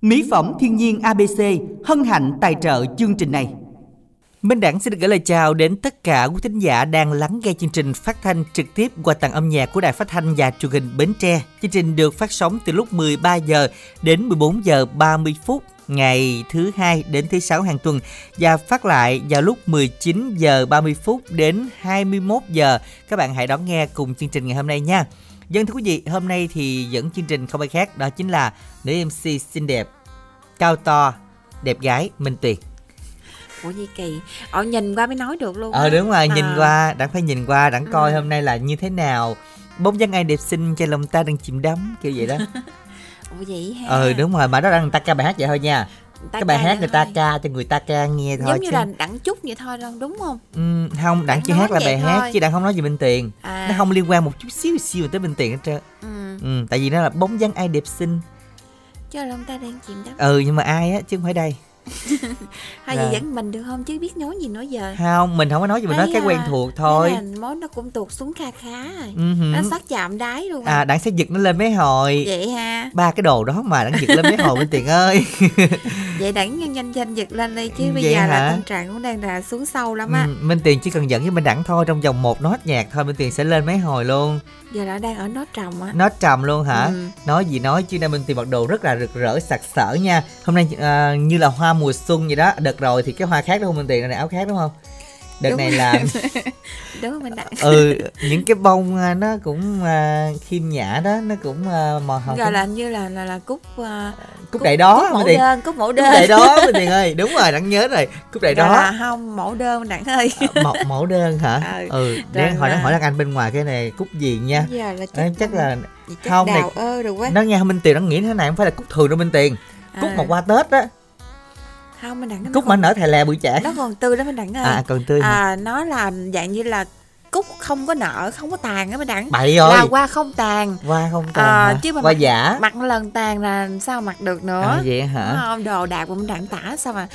Mỹ phẩm thiên nhiên ABC hân hạnh tài trợ chương trình này. Minh Đẳng xin được gửi lời chào đến tất cả quý thính giả đang lắng nghe chương trình phát thanh trực tiếp qua tầng âm nhạc của Đài Phát thanh và Truyền hình Bến Tre. Chương trình được phát sóng từ lúc 13 giờ đến 14 giờ 30 phút ngày thứ hai đến thứ sáu hàng tuần và phát lại vào lúc 19 giờ 30 phút đến 21 giờ. Các bạn hãy đón nghe cùng chương trình ngày hôm nay nha. Dân thưa quý vị, hôm nay thì dẫn chương trình không ai khác đó chính là nữ MC xinh đẹp, cao to, đẹp gái Minh Tuyền. Ủa gì kỳ Ờ nhìn qua mới nói được luôn Ờ đúng rồi, nhìn qua, đặng phải nhìn qua, đặng coi Ừ. hôm nay là như thế nào. Bóng dáng ai đẹp xinh cho lòng ta đang chìm đắm kiểu vậy đó. Ủa vậy ha ừ đúng rồi, mà đó người ta ca bài hát vậy thôi nha. Ta cái bài hát người ta thôi. ca cho người ta ca nghe thôi Giống như chứ. là đặng chút vậy thôi đâu đúng không Ừ, không, đặng chỉ hát là bài hát thôi. chứ đặng không nói gì bên tiền. À Nó không liên quan một chút xíu xíu tới bên tiền hết trơn. ừ. Ừ, tại vì nó là bóng dáng ai đẹp xinh. Cho lòng ta đang chìm đắm Ừ nhưng mà ai á chứ không phải đây. Hay Là- gì dẫn mình được không chứ biết nói gì nói giờ Không, mình không có nói gì mình nói Thấy cái à, quen thuộc thôi. Mối nó cũng tuột xuống kha khá rồi Ừ hử. Nó sát chạm đáy luôn À đặng sẽ giật nó lên mấy hồi. Vậy ha Ba cái đồ đó mà đặng giật lên mấy hồi bên tiền ơi. Vậy đẳng nhanh nhanh nhanh giật lên đi Chứ Ừ, bây vậy giờ hả? là tâm trạng cũng đang là xuống sâu lắm á Ừ, Minh Tiền chỉ cần dẫn với Minh Đẳng thôi trong vòng một nốt nhạc thôi Minh Tiền sẽ lên mấy hồi luôn Giờ là đang ở nốt trồng á. Nốt trầm luôn hả? Ừ. Nói gì nói chứ nay Minh Tiền mặc đồ rất là rực rỡ sặc sỡ nha. Hôm nay à, như là hoa mùa xuân vậy đó Đợt rồi thì cái hoa khác đúng không Minh Tiền? Này áo khác đúng không Đợt Đúng này là Đúng rồi mình đặng ừ những cái bông à, nó cũng à, khiêm nhã đó nó cũng à, màu hồng. Gọi là như là là, là cúc uh, cúc đại đó cúc mẫu đơn Cúc mẫu cúc đơn. đại đó Minh Tiền ơi. Đúng rồi đặng nhớ rồi. Cúc đại đó. là không mẫu đơn đặng ơi. À, mẫu, mẫu đơn hả? Ừ. ừ để hỏi nó là- hỏi đàn anh bên ngoài cái này cúc gì nha? Giờ là chắc là chắc không, này- đào ơ rồi quá. nó nghe Minh Tiền nó nghĩ thế này không phải là cúc thường đâu Minh Tiền. Cúc À, mà qua Tết á không mình đặng cúc mà nở thè lè bụi chả nó còn tươi lắm mình đặng ơi. À còn tươi hả? À, nó là dạng như là cúc không có nở không có tàn á mình đặng bậy là rồi qua không tàn. Qua không tàn À, hả? chứ mà qua mặc- giả. mặc lần tàn là sao mặc được nữa? À, vậy Đúng hả? Không? Đồ đạc của mình đặng tả sao mà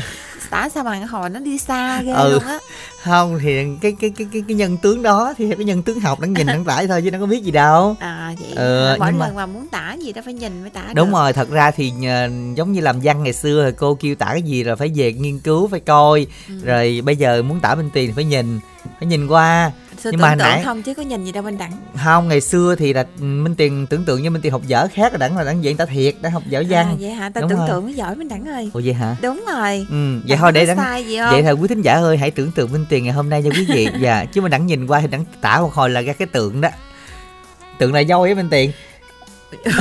tả sao mà hồi nó đi xa ghê Ừ. luôn á. Không thì cái cái cái cái cái nhân tướng đó thì cái nhân tướng học đang nhìn đang tải thôi chứ nó có biết gì đâu. À vậy Ờ, hả? mỗi nhưng mà- lần mà muốn tả gì đó phải nhìn mới tả đúng được. rồi thật ra thì nhờ, giống như làm văn ngày xưa thì cô kêu tả cái gì là phải về nghiên cứu phải coi. Ừ. rồi bây giờ muốn tả bên tiền thì phải nhìn phải nhìn qua Sự nhưng mà nãy- không chứ có nhìn gì đâu bên đặng không ngày xưa thì là minh tiền tưởng tượng như minh tiền học dở khác là đẳng là đẳng diện ta thiệt đã học dở văn. À, vậy hả? Ta Đúng tưởng rồi. tượng mới giỏi bên đặng ơi ủa vậy hả? Đúng rồi. Ừ vậy thôi để đẳng sai gì không? vậy thôi quý thính giả ơi hãy tưởng tượng minh tiền ngày hôm nay cho quý vị. Dạ chứ mà đẳng nhìn qua thì đẳng tả một hồi là ra cái tượng đó. Tượng là dâu ấy minh tiền.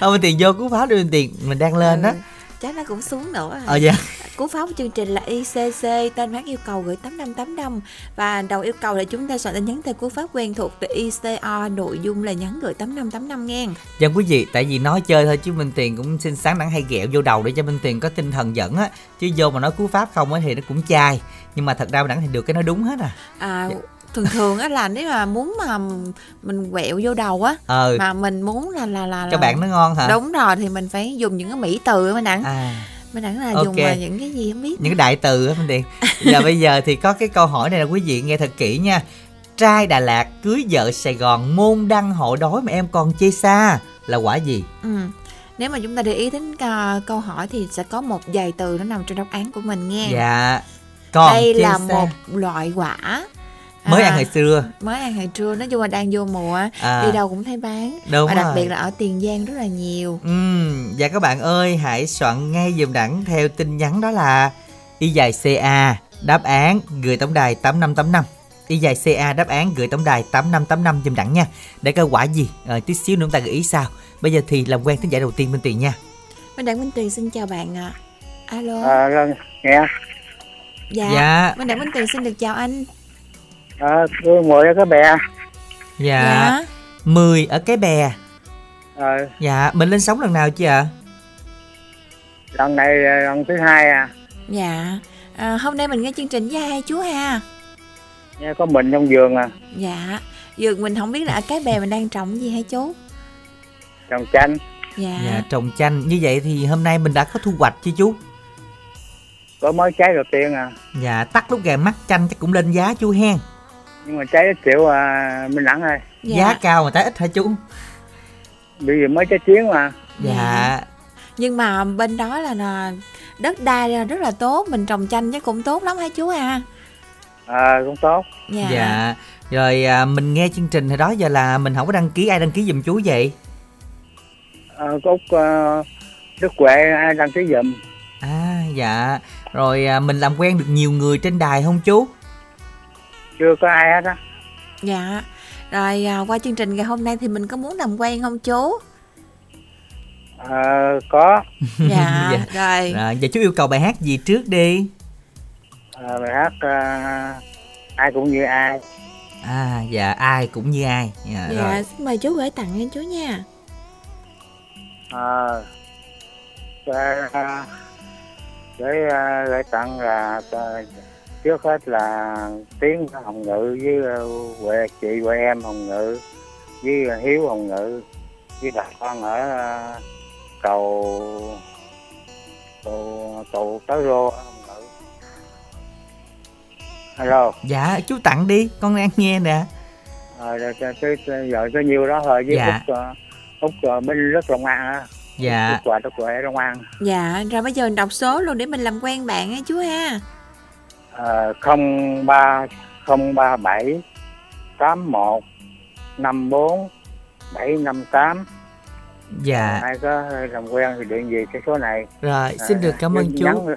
Không minh tiền vô cú pháp đi minh tiền mình đang lên đó chắc nó cũng xuống nữa. Rồi. ờ dạ. Cú pháp của chương trình là ICC, tên phát yêu cầu gửi 8585 và đầu yêu cầu là chúng ta soạn tin nhắn theo cú pháp quen thuộc từ ICO, nội dung là nhắn gửi 8585 nghe. Dân quý vị, tại vì nói chơi thôi chứ Minh Tiền cũng xin sáng đẳng hay ghẹo vô đầu để cho Minh Tiền có tinh thần dẫn á. Chứ vô mà nói cú pháp không á thì nó cũng chai. Nhưng mà thật ra đẳng thì được cái nói đúng hết à. À, thường thường á là nếu mà muốn mà mình quẹo vô đầu á Ờ, mà mình muốn là là là, cho là bạn nó ngon hả? đúng rồi thì mình phải dùng những cái mỹ từ mà đặng À, mình đặng là Ok. dùng mà những cái gì không biết những cái đại từ á Minh Tiền Giờ bây giờ thì có cái câu hỏi này là quý vị nghe thật kỹ nha Trai Đà Lạt cưới vợ Sài Gòn môn đăng hộ đói mà em còn chê xa là quả gì? ừ. nếu mà chúng ta để ý đến à, câu hỏi thì sẽ có một vài từ nó nằm trong đáp án của mình nghe Dạ Còn đây là xa. một loại quả Mới À, ăn ngày xưa. mới ăn ngày trưa nói chung là đang vô mùa á, à, đi đâu cũng thấy bán. Đúng và đặc rồi. biệt là ở tiền giang rất là nhiều. Ừm, và các bạn ơi hãy soạn ngay dùm đẳng theo tin nhắn đó là y dài CA đáp án gửi tổng đài 8585 y dài CA đáp án gửi tổng đài 8585 dùm đẳng nha. Để coi quả gì à, tí xíu nữa chúng ta gợi ý sao. Bây giờ thì làm quen thính giả đầu tiên bên tiền nha. Minh Đặng Minh Tuyền xin chào bạn ạ. Alo. À, vâng, nghe. dạ. dạ. Minh Đặng Minh Tuyền xin được chào anh À, tôi ngồi ở cái bè. dạ, 10 ở cái bè. À, dạ mình lên sóng lần nào chưa ạ? Lần này lần thứ hai à. dạ. À, hôm nay mình nghe chương trình với hai chú ha. Nghe có mình trong giường à. dạ. Dường mình không biết là ở cái bè mình đang trồng gì hay chú? Trồng chanh. dạ, dạ trồng chanh. Như vậy thì hôm nay mình đã có thu hoạch chứ chú? Có mới trái đầu tiên à. dạ tắt lúc gà mắt chanh chắc cũng lên giá chú hen Nhưng mà trái ít chịu à, Minh Đẳng ơi. dạ. giá cao mà trái ít hả chú? Bây giờ mới trái chiến mà. dạ. Nhưng mà bên đó là, đất đai rất là tốt mình trồng chanh chắc cũng tốt lắm hả chú à à cũng tốt. Dạ, dạ. rồi à, mình nghe chương trình hồi đó giờ là mình không có đăng ký ai đăng ký giùm chú vậy? À, út uh, đức huệ ai đăng ký giùm. À dạ. Rồi à, mình làm quen được nhiều người trên đài không chú chưa có ai hết á. Dạ. Rồi à, qua chương trình ngày hôm nay thì mình có muốn làm quen không chú? À, có. Dạ, dạ. rồi. Rồi giờ chú yêu cầu bài hát gì trước đi? À, bài hát uh, ai cũng như ai. À dạ ai cũng như ai. Dạ, dạ rồi. xin mời chú gửi tặng cho chú nha. À, để, để gửi tặng là trước hết là tiếng hồng ngự với huệ chị huệ em hồng ngự với hiếu hồng ngự với bà con ở cầu cầu cầu tới rô alo dạ chú tặng đi con đang nghe nè. Ờ à, cái giờ có nhiêu đó thôi với dạ. út út minh rất long an á. Dạ. Út quà út quà long an dạ rồi bây giờ mình đọc số luôn để mình làm quen bạn á chú ha. ờ không ba không ba bảy tám một năm bốn bảy năm tám. Dạ. Ai có làm quen thì điện gì cái số này. Rồi xin được cảm ơn chú. nhắn,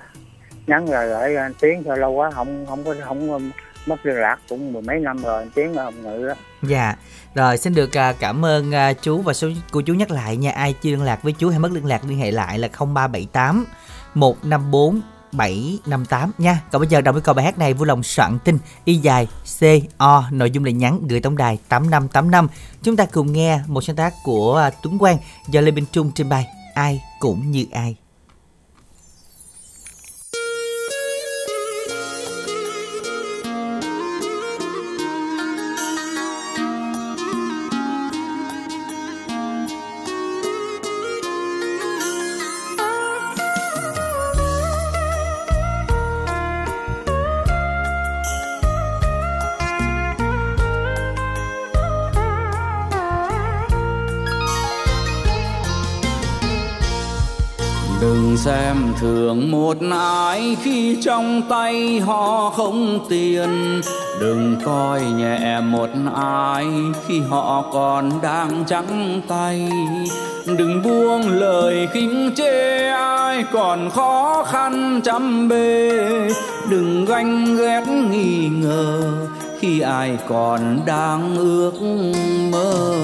nhắn rồi gửi anh tiến cho lâu quá không không có không mất liên lạc cũng mười mấy năm rồi anh tiến ở hồng ngự đó dạ. Rồi xin được uh, cảm ơn uh, chú và số của chú nhắc lại nha. Ai chưa liên lạc với chú hay mất liên lạc liên hệ lại là 0378 154 758 nha. Còn bây giờ đồng với câu bài hát này vui lòng soạn tin, y dài C O, nội dung là nhắn gửi tổng đài 8585. Chúng ta cùng nghe một sáng tác của Tuấn Quang do Lê Minh Trung trình bày, Ai cũng như ai. Thường một ai khi trong tay họ không tiền. Đừng coi nhẹ một ai khi họ còn đang trắng tay. Đừng buông lời khinh chê ai còn khó khăn chăm bê đừng ganh ghét nghi ngờ khi ai còn đang ước mơ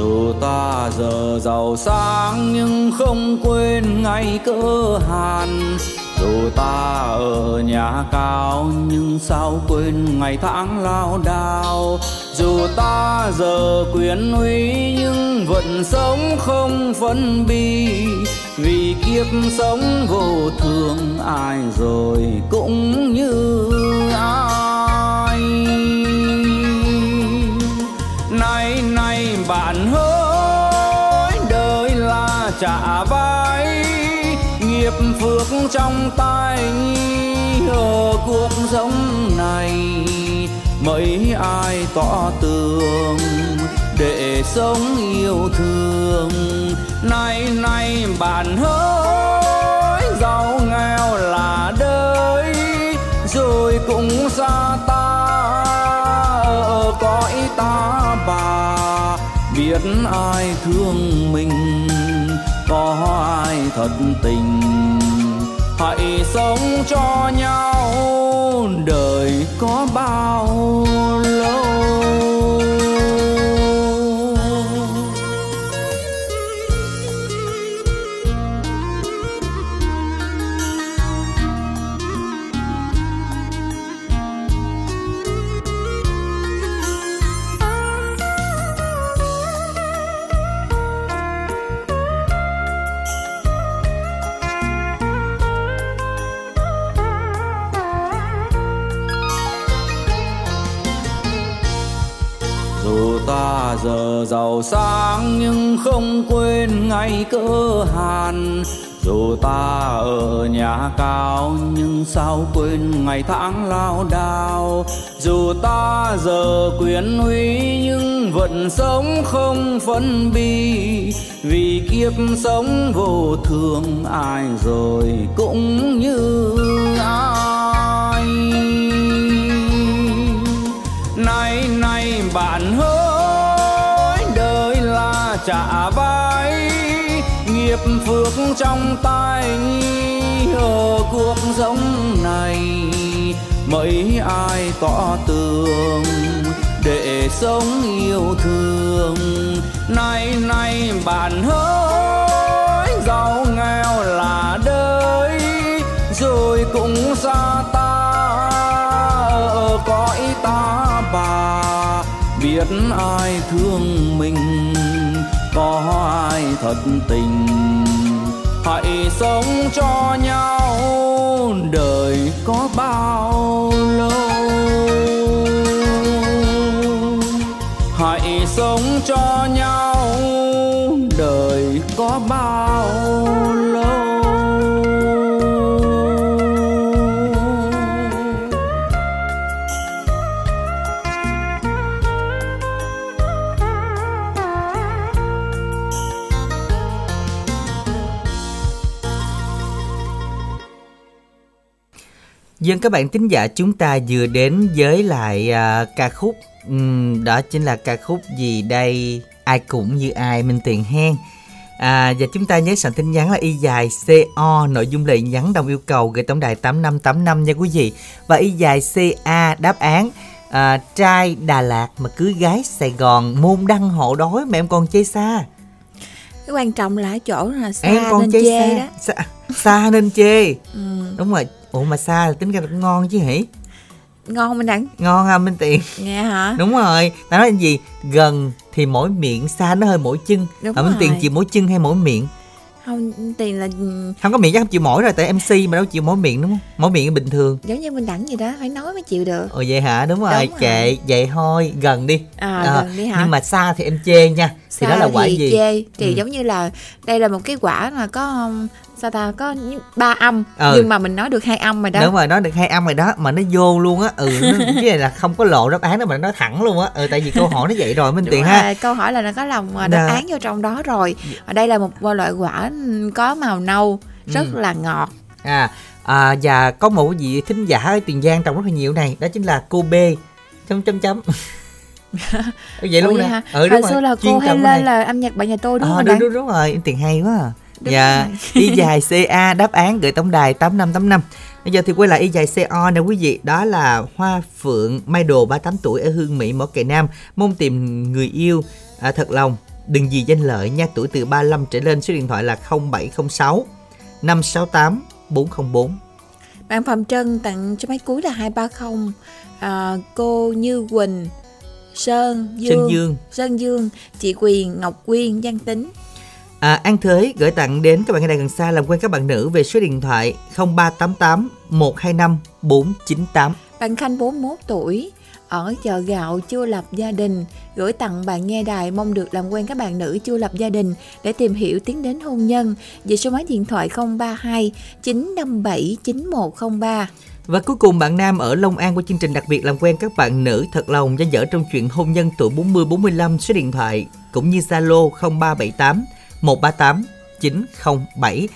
dù ta giờ giàu sang nhưng không quên ngày cơ hàn. Dù ta ở nhà cao nhưng sao quên ngày tháng lao đao. Dù ta giờ quyền uy nhưng vẫn sống không phân bi. Vì kiếp sống vô thường ai rồi cũng như ai. Bạn hỡi, đời là trả vai, nghiệp phước trong tay ở cuộc sống này mấy ai tỏ tường để sống yêu thương. Nay nay bạn hỡi, giàu nghèo là đời, rồi cũng xa ta, ở cõi ta bà biết ai thương mình, có ai thật tình. Hãy sống cho nhau, đời có bao lâu. Giờ giàu sang nhưng không quên ngày cơ hàn. Dù ta ở nhà cao nhưng sao quên ngày tháng lao đao? Dù ta giờ quyền uy nhưng vẫn sống không phân bi. Vì kiếp sống vô thường ai rồi cũng như ai. Nay nay bạn hỡi trả vai, nghiệp phước trong tay ở cuộc sống này mấy ai tỏ tường để sống yêu thương. Nay nay bạn hỡi giàu nghèo là đời rồi cũng xa ta ờ, ở cõi ta bà, biết ai thương mình có ai thật tình. Hãy sống cho nhau, đời có bao lâu? Hãy sống cho nhau. Dân các bạn thính giả chúng ta vừa đến với lại à, ca khúc ừm, đó chính là ca khúc gì đây? Ai cũng như ai Minh Tiền hen à, và chúng ta nhớ soạn tin nhắn là y dài CO nội dung lời nhắn đồng yêu cầu gửi tổng đài 8585 nha quý vị. Và y dài CA đáp án à, trai Đà Lạt mà cưới gái Sài Gòn môn đăng hộ đói mà em còn chơi xa. Cái quan trọng là ở chỗ là xa em còn nên chơi chê xa, đó. Xa xa nên chê. Ừ. đúng rồi ủa mà xa là tính ra cũng ngon chứ hỉ ngon mình đặng ngon ha Minh Tiền? Nghe hả? Đúng rồi. Ta nói gì? Gần thì mỗi miệng xa nó hơi mỗi chân. Đúng mà Minh Tiền rồi. chịu mỗi chân hay mỗi miệng? Không tiền là không có miệng chắc không chịu mỗi rồi tại MC mà đâu chịu mỗi miệng đúng không? Mỗi miệng bình thường. Giống như mình đặng gì đó phải nói mới chịu được. Ồ vậy hả? Đúng rồi. Đúng rồi. kệ vậy thôi gần đi. À, Ờ, gần đi hả? nhưng mà xa thì em chê nha. Thì đó Xa là quả thì gì? chê. Thì Ừ. giống như là đây là một cái quả mà có um, sao ta có ba âm Ừ. nhưng mà mình nói được hai âm rồi đó. Đúng rồi nói được hai âm rồi đó mà nó vô luôn á. Ừ nó, cái này là không có lộ đáp án đâu mà nó nói thẳng luôn á. Ừ tại vì câu hỏi nó vậy rồi Minh Tiền ha. câu hỏi là nó có lòng à, đáp Dạ. án vô trong đó rồi. Ở đây là một loại quả có màu nâu rất Ừ. là ngọt. À, à và có một vị thính giả ở tiền giang trồng rất là nhiều này đó chính là cô B. Chấm chấm chấm. Vậy luôn nè. ừ hồi xưa là chuyên cô hay lên là âm nhạc bạn nhà tôi đúng Ờ, không đúng, đúng đúng rồi tiền hay quá. à. Đúng dạ rồi. y dài ca đáp án gửi tổng đài tám năm tám năm. Bây giờ thì quay lại y dài co nè quý vị. Đó là hoa phượng mai đồ 38 tuổi ở hương mỹ mỏ cày nam. Mong tìm người yêu. À, thật lòng đừng gì danh lợi nha. Tuổi từ 35 trở lên số điện thoại là 0706 568 404 bạn Phạm Trân tặng cho máy cuối là 230 à, cô Như Quỳnh Sơn Dương Sơn Dương. Sơn Dương chị Quyền Ngọc Quyên Giang Tính À, An Thới gửi tặng đến các bạn nghe đài gần xa làm quen các bạn nữ về số điện thoại 0388 125 498. Bạn Khanh 41 tuổi ở chợ gạo chưa lập gia đình. Gửi tặng bạn nghe đài mong được làm quen các bạn nữ chưa lập gia đình để tìm hiểu tiến đến hôn nhân. Về số máy điện thoại 032 957 9103 Và cuối cùng bạn nam ở Long An của chương trình đặc biệt làm quen các bạn nữ thật lòng do dở trong chuyện hôn nhân tuổi 40 45 số điện thoại cũng như Zalo 0378 138 907.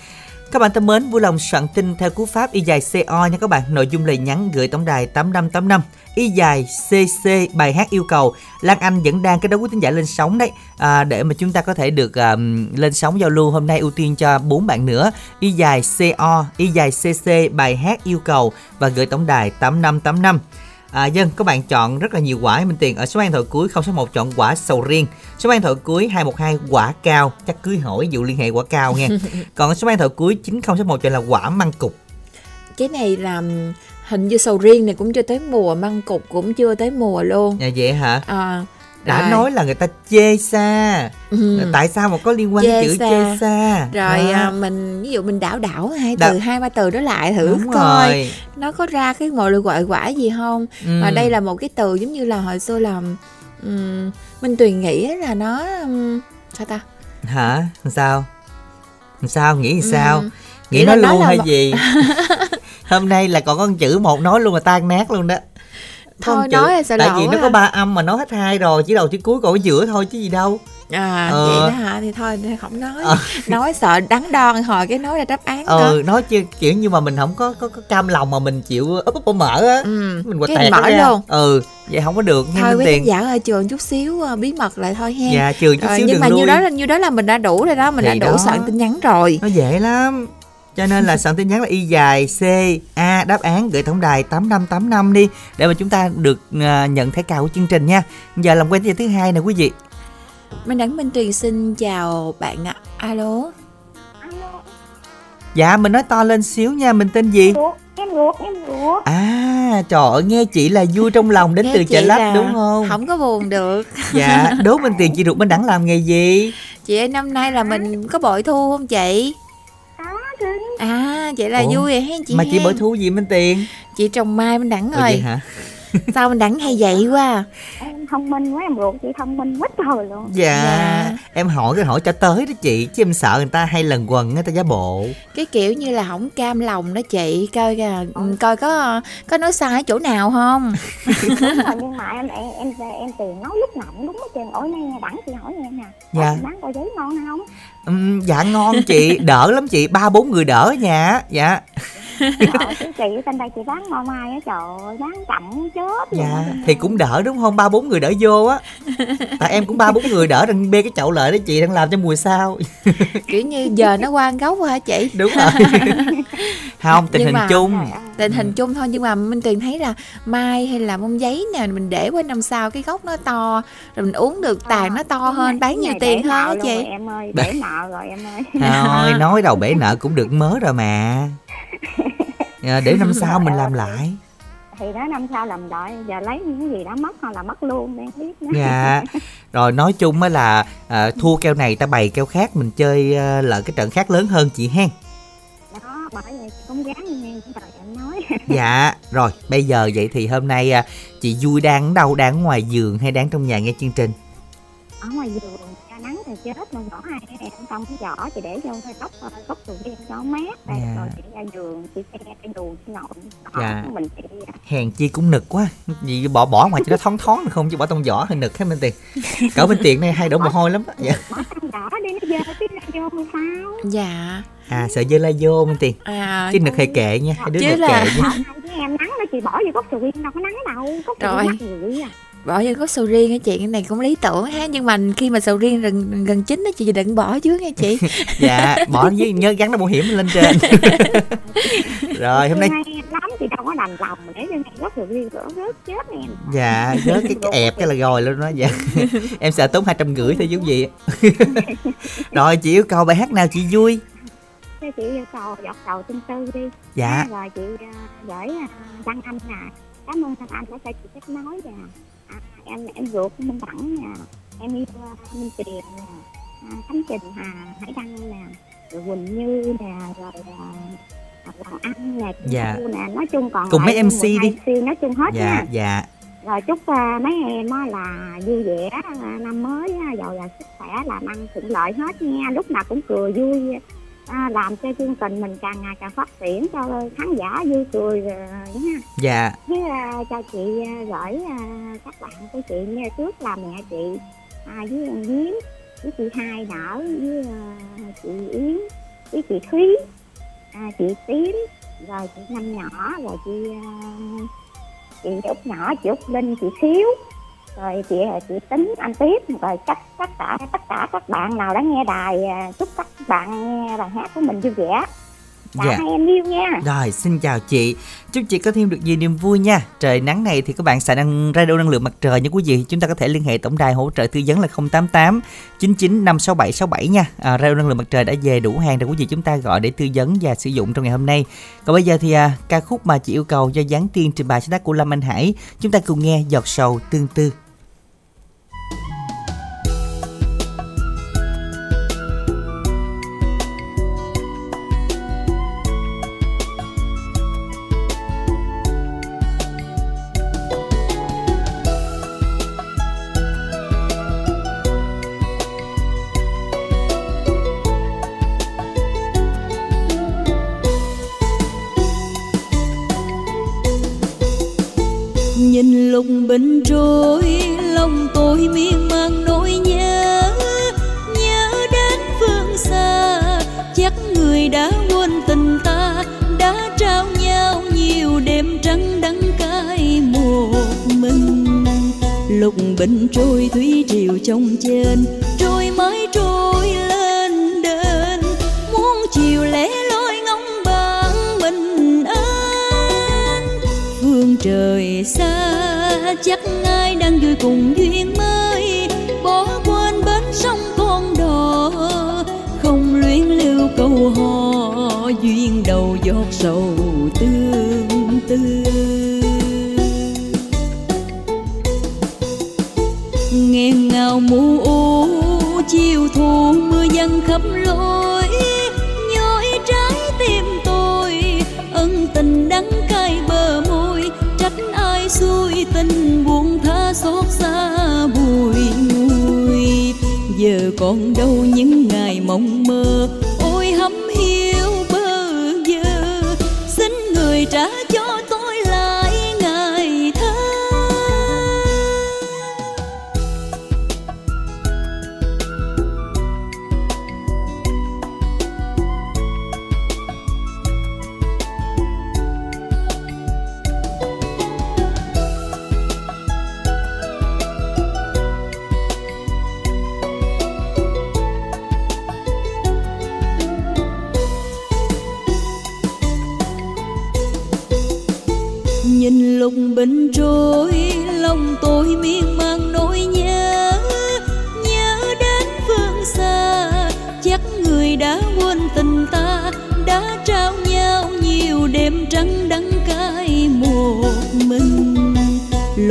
Các bạn thân mến, vui lòng soạn tin theo cú pháp y dài CO nha các bạn. Nội dung lời nhắn gửi tổng đài 8585 y dài CC bài hát yêu cầu. Lan Anh vẫn đang cái đấu quý tín giả lên sóng đấy. À, để mà chúng ta có thể được à, lên sóng giao lưu hôm nay ưu tiên cho bốn bạn nữa. Y dài CO, y dài CC bài hát yêu cầu và gửi tổng đài 8585. À, dân các bạn chọn rất là nhiều quả Minh Tiền ở số an thoại cuối 061 chọn quả sầu riêng. Số an thoại cuối 212 quả cao. Chắc cưới hỏi dụ liên hệ quả cao nghe. Còn số an thoại cuối 9061 chọn là quả măng cục. Cái này là hình như sầu riêng này cũng chưa tới mùa măng cục cũng chưa tới mùa luôn. Nhà vậy hả? À, đã rồi. nói là người ta chê xa Ừ. tại sao mà có liên quan Chê chữ xa. chê xa rồi à, mình ví dụ mình đảo đảo hai từ hai ba từ đó lại thử đúng coi rồi. nó có ra cái một loại gọi quả gì không? Ừ. và đây là một cái từ giống như là hồi xưa là um, minh tuyền nghĩ là nó um, sao ta? Hả? Sao? Sao? Nghĩ sao Ừ. nghĩ nói luôn là hay mà- gì? Hôm nay là còn con chữ một nói luôn mà tan nát luôn đó Thôi chữ- nói là sợ tại vì nó có ba âm mà nói hết hai rồi chỉ đầu chỉ cuối còn ở giữa thôi chứ gì đâu. À Ờ. vậy đó hả? Thì thôi thì không nói. Ờ. nói sợ đắn đo hồi cái nói ra đáp án đó. Ờ nói chứ kiểu như mà mình không có có, có cam lòng mà mình chịu úp úp úp mở á. Ừ. mình cái tẹt mở luôn. Ừ vậy không có được. Thôi quý tiền. giả ơi trường chút xíu ờ, bí mật lại thôi ha dạ trừ chút Rồi, xíu nhưng mà lui như đó là như đó là mình đã đủ rồi đó mình Thì đã đủ đó. soạn tin nhắn rồi. Nó dễ lắm cho nên là soạn tin nhắn là y dài c a đáp án gửi tổng đài tám năm tám năm đi để mà chúng ta được à, nhận thẻ cào của chương trình nha. Giờ làm quen với thứ hai nè quý vị. Minh Đẳng Minh Tuyền xin chào bạn ạ. Alo. Alo, dạ mình nói to lên xíu nha mình tên gì? Ruột, em ruột, em ruột. à trời ơi nghe chị là vui trong lòng đến Nghe từ chợ lách đúng không? không có buồn được. Dạ đố minh tiền chị ruột bên đẳng làm nghề gì? Chị ơi năm nay là mình có bội thu không chị. À vậy là Ủa, vui rồi hen chị mà chị ha. bội thu gì minh tiền chị trồng mai Minh Đẳng ơi hả sao Minh Đẳng hay vậy quá Em thông minh quá, em ruột chị thông minh quá trời luôn. dạ, Dạ. em hỏi cái hỏi cho tới đó chị chứ em sợ người ta hay lần quần người ta giả bộ cái kiểu như là không cam lòng đó chị coi kìa, coi có có nói sai ở chỗ nào không Đúng rồi, nhưng mà em em em em tiền nói lúc nào cũng đúng hết trơn. Ổi nay nghe đẳng chị hỏi nghe nè. Dạ. Em bán coi giấy ngon không? Dạ ngon chị đỡ lắm chị ba bốn người đỡ ở nhà dạ. chị trên đây chị bán ngon mai á trời ơi, bán chậm chết luôn dạ á. thì cũng đỡ đúng không? Ba bốn người đỡ vô á. Tại em cũng ba bốn người đỡ đang bê cái chậu lợi đó chị đang làm cho mùa sau kiểu như giờ nó qua gốc hả chị? Đúng rồi. Không tình Nhưng hình mà- chung. Tình hình chung thôi nhưng mà minh tuyền thấy là mai hay là bông giấy nè mình để qua năm sau cái gốc nó to rồi mình uống được tàn nó to hơn bán nhiều tiền hơn chị. rồi Em ơi, để nợ rồi em ơi. thôi nói đầu bể nợ cũng được mớ rồi mà Dạ, để năm sau mình làm lại. Thì đó năm sau làm lại, giờ lấy những gì đã mất hoặc là mất luôn, em biết nữa. dạ. Rồi nói chung á là à, thua keo này ta bày keo khác mình chơi à, lợi cái trận khác lớn hơn chị hen. Đó, bởi vậy cũng dám nghe em nói. dạ. Rồi bây giờ vậy thì hôm nay à, chị vui đang ở đâu đang ở ngoài giường hay đang trong nhà nghe chương trình? Ở ngoài thì chết mà vỏ hai em trong cái vỏ chị để vô thôi gốc ờ, gốc sầu riêng cho mát Dạ. rồi chị ra giường chị xe cái đồ chị ngồi Dạ. mình chị hèn chi cũng nực quá gì bỏ bỏ ngoài cho nó thoáng thoáng được không chứ bỏ trong vỏ hơi nực hết bên tiền cỡ bên tiền này hay đổ mồ hôi lắm á. dạ. bỏ trong vỏ đi nó dơ cái ra vô thì sao dạ à sợ dơ la vô bên tiền à chứ nực hay kệ nha hai đứa Chứ nực là- kệ nha em nắng đó chị bỏ vô sầu riêng đâu có nắng đâu gốc sầu Rồi. Bỏ vô gốc sầu riêng á chị cái này cũng lý tưởng ha. Nhưng mà khi mà sầu riêng gần gần chín á chị đừng bỏ trước nha chị. Dạ bỏ với nhớ gắn nó bảo hiểm lên trên. Rồi hôm nay lắm chị đâu có đành lòng mà để cho này gốc sầu riêng rớt rớt chết em. Dạ rớt cái, cái ẹp cái là rồi luôn đó dạ. Em sợ tốn hai trăm rưỡi thôi chứ gì. Rồi chị yêu cầu bài hát nào chị vui? Thế chị yêu cầu dọc đầu tinh tư đi. Dạ. Rồi chị à, gửi đăng anh nè. Cảm ơn thằng anh đã cho chị kết nối nè. à, em em ruột của minh đẳng nè em yêu à, minh tiền nè à, khánh trình hà hải đăng nè rồi quỳnh như nè rồi à, hoàng anh nè Dạ. Nè nói chung còn Cùng mấy MC 12 đi. MC nói chung hết dạ nha dạ rồi chúc à, mấy em á là vui vẻ à, năm mới á, giàu là sức khỏe làm ăn thuận lợi hết nha lúc nào cũng cười vui à, làm cho chương trình mình càng ngày càng phát triển cho khán giả vui cười rồi nha. Dạ. Với à, cho chị à, gửi à, các bạn của chị nghe trước là mẹ chị à, với anh Diến với chị hai nở với à, chị Yến với chị Thúy à, chị Tím rồi chị Năm nhỏ rồi chị à, chị Út nhỏ chị Út Linh chị Xíu rồi chị chị Tính anh Tiếp rồi tất tất cả tất cả các bạn nào đã nghe đài à, chúc các bạn nghe bài hát của mình vui vẻ Dạ. hai em yêu nha Rồi, xin chào chị. Chúc chị có thêm được nhiều niềm vui nha. Trời nắng này thì các bạn xài năng radio năng lượng mặt trời nha quý vị. Chúng ta có thể liên hệ tổng đài hỗ trợ tư vấn là 088 99 567 67 nha. À, radio năng lượng mặt trời đã về đủ hàng rồi quý vị chúng ta gọi để tư vấn và sử dụng trong ngày hôm nay. Còn bây giờ thì à, ca khúc mà chị yêu cầu do Giáng Tiên trình bày sáng tác của Lâm Anh Hải. Chúng ta cùng nghe giọt sầu tương tư. Nhìn lục bình trôi, lòng tôi miên man nỗi nhớ. Nhớ đến phương xa, chắc người đã quên tình ta, đã trao nhau nhiều đêm trắng đắng cay một mình. Lục bình trôi thủy triều trong trên, trôi mãi trôi lên đền. Muốn chiều lẻ loi ngóng bằng mình an. Phương trời xa ai đang còn đâu những ngày mộng mơ.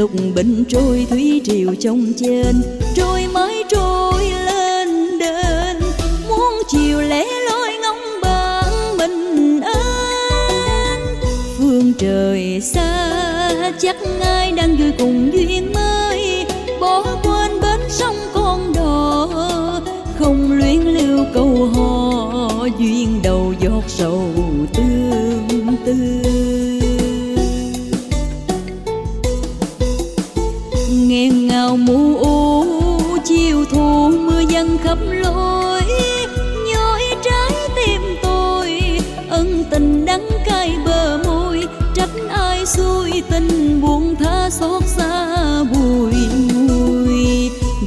Lục bình trôi thủy triều trong trên, trôi mãi trôi lên đền muốn chiều lẻ loi ngóng bằng mình ơn. Phương trời xa, chắc ai đang vui cùng duyên mới. Bỏ quên bến sông con đò, không luyến lưu câu hò. Duyên đầu giọt sầu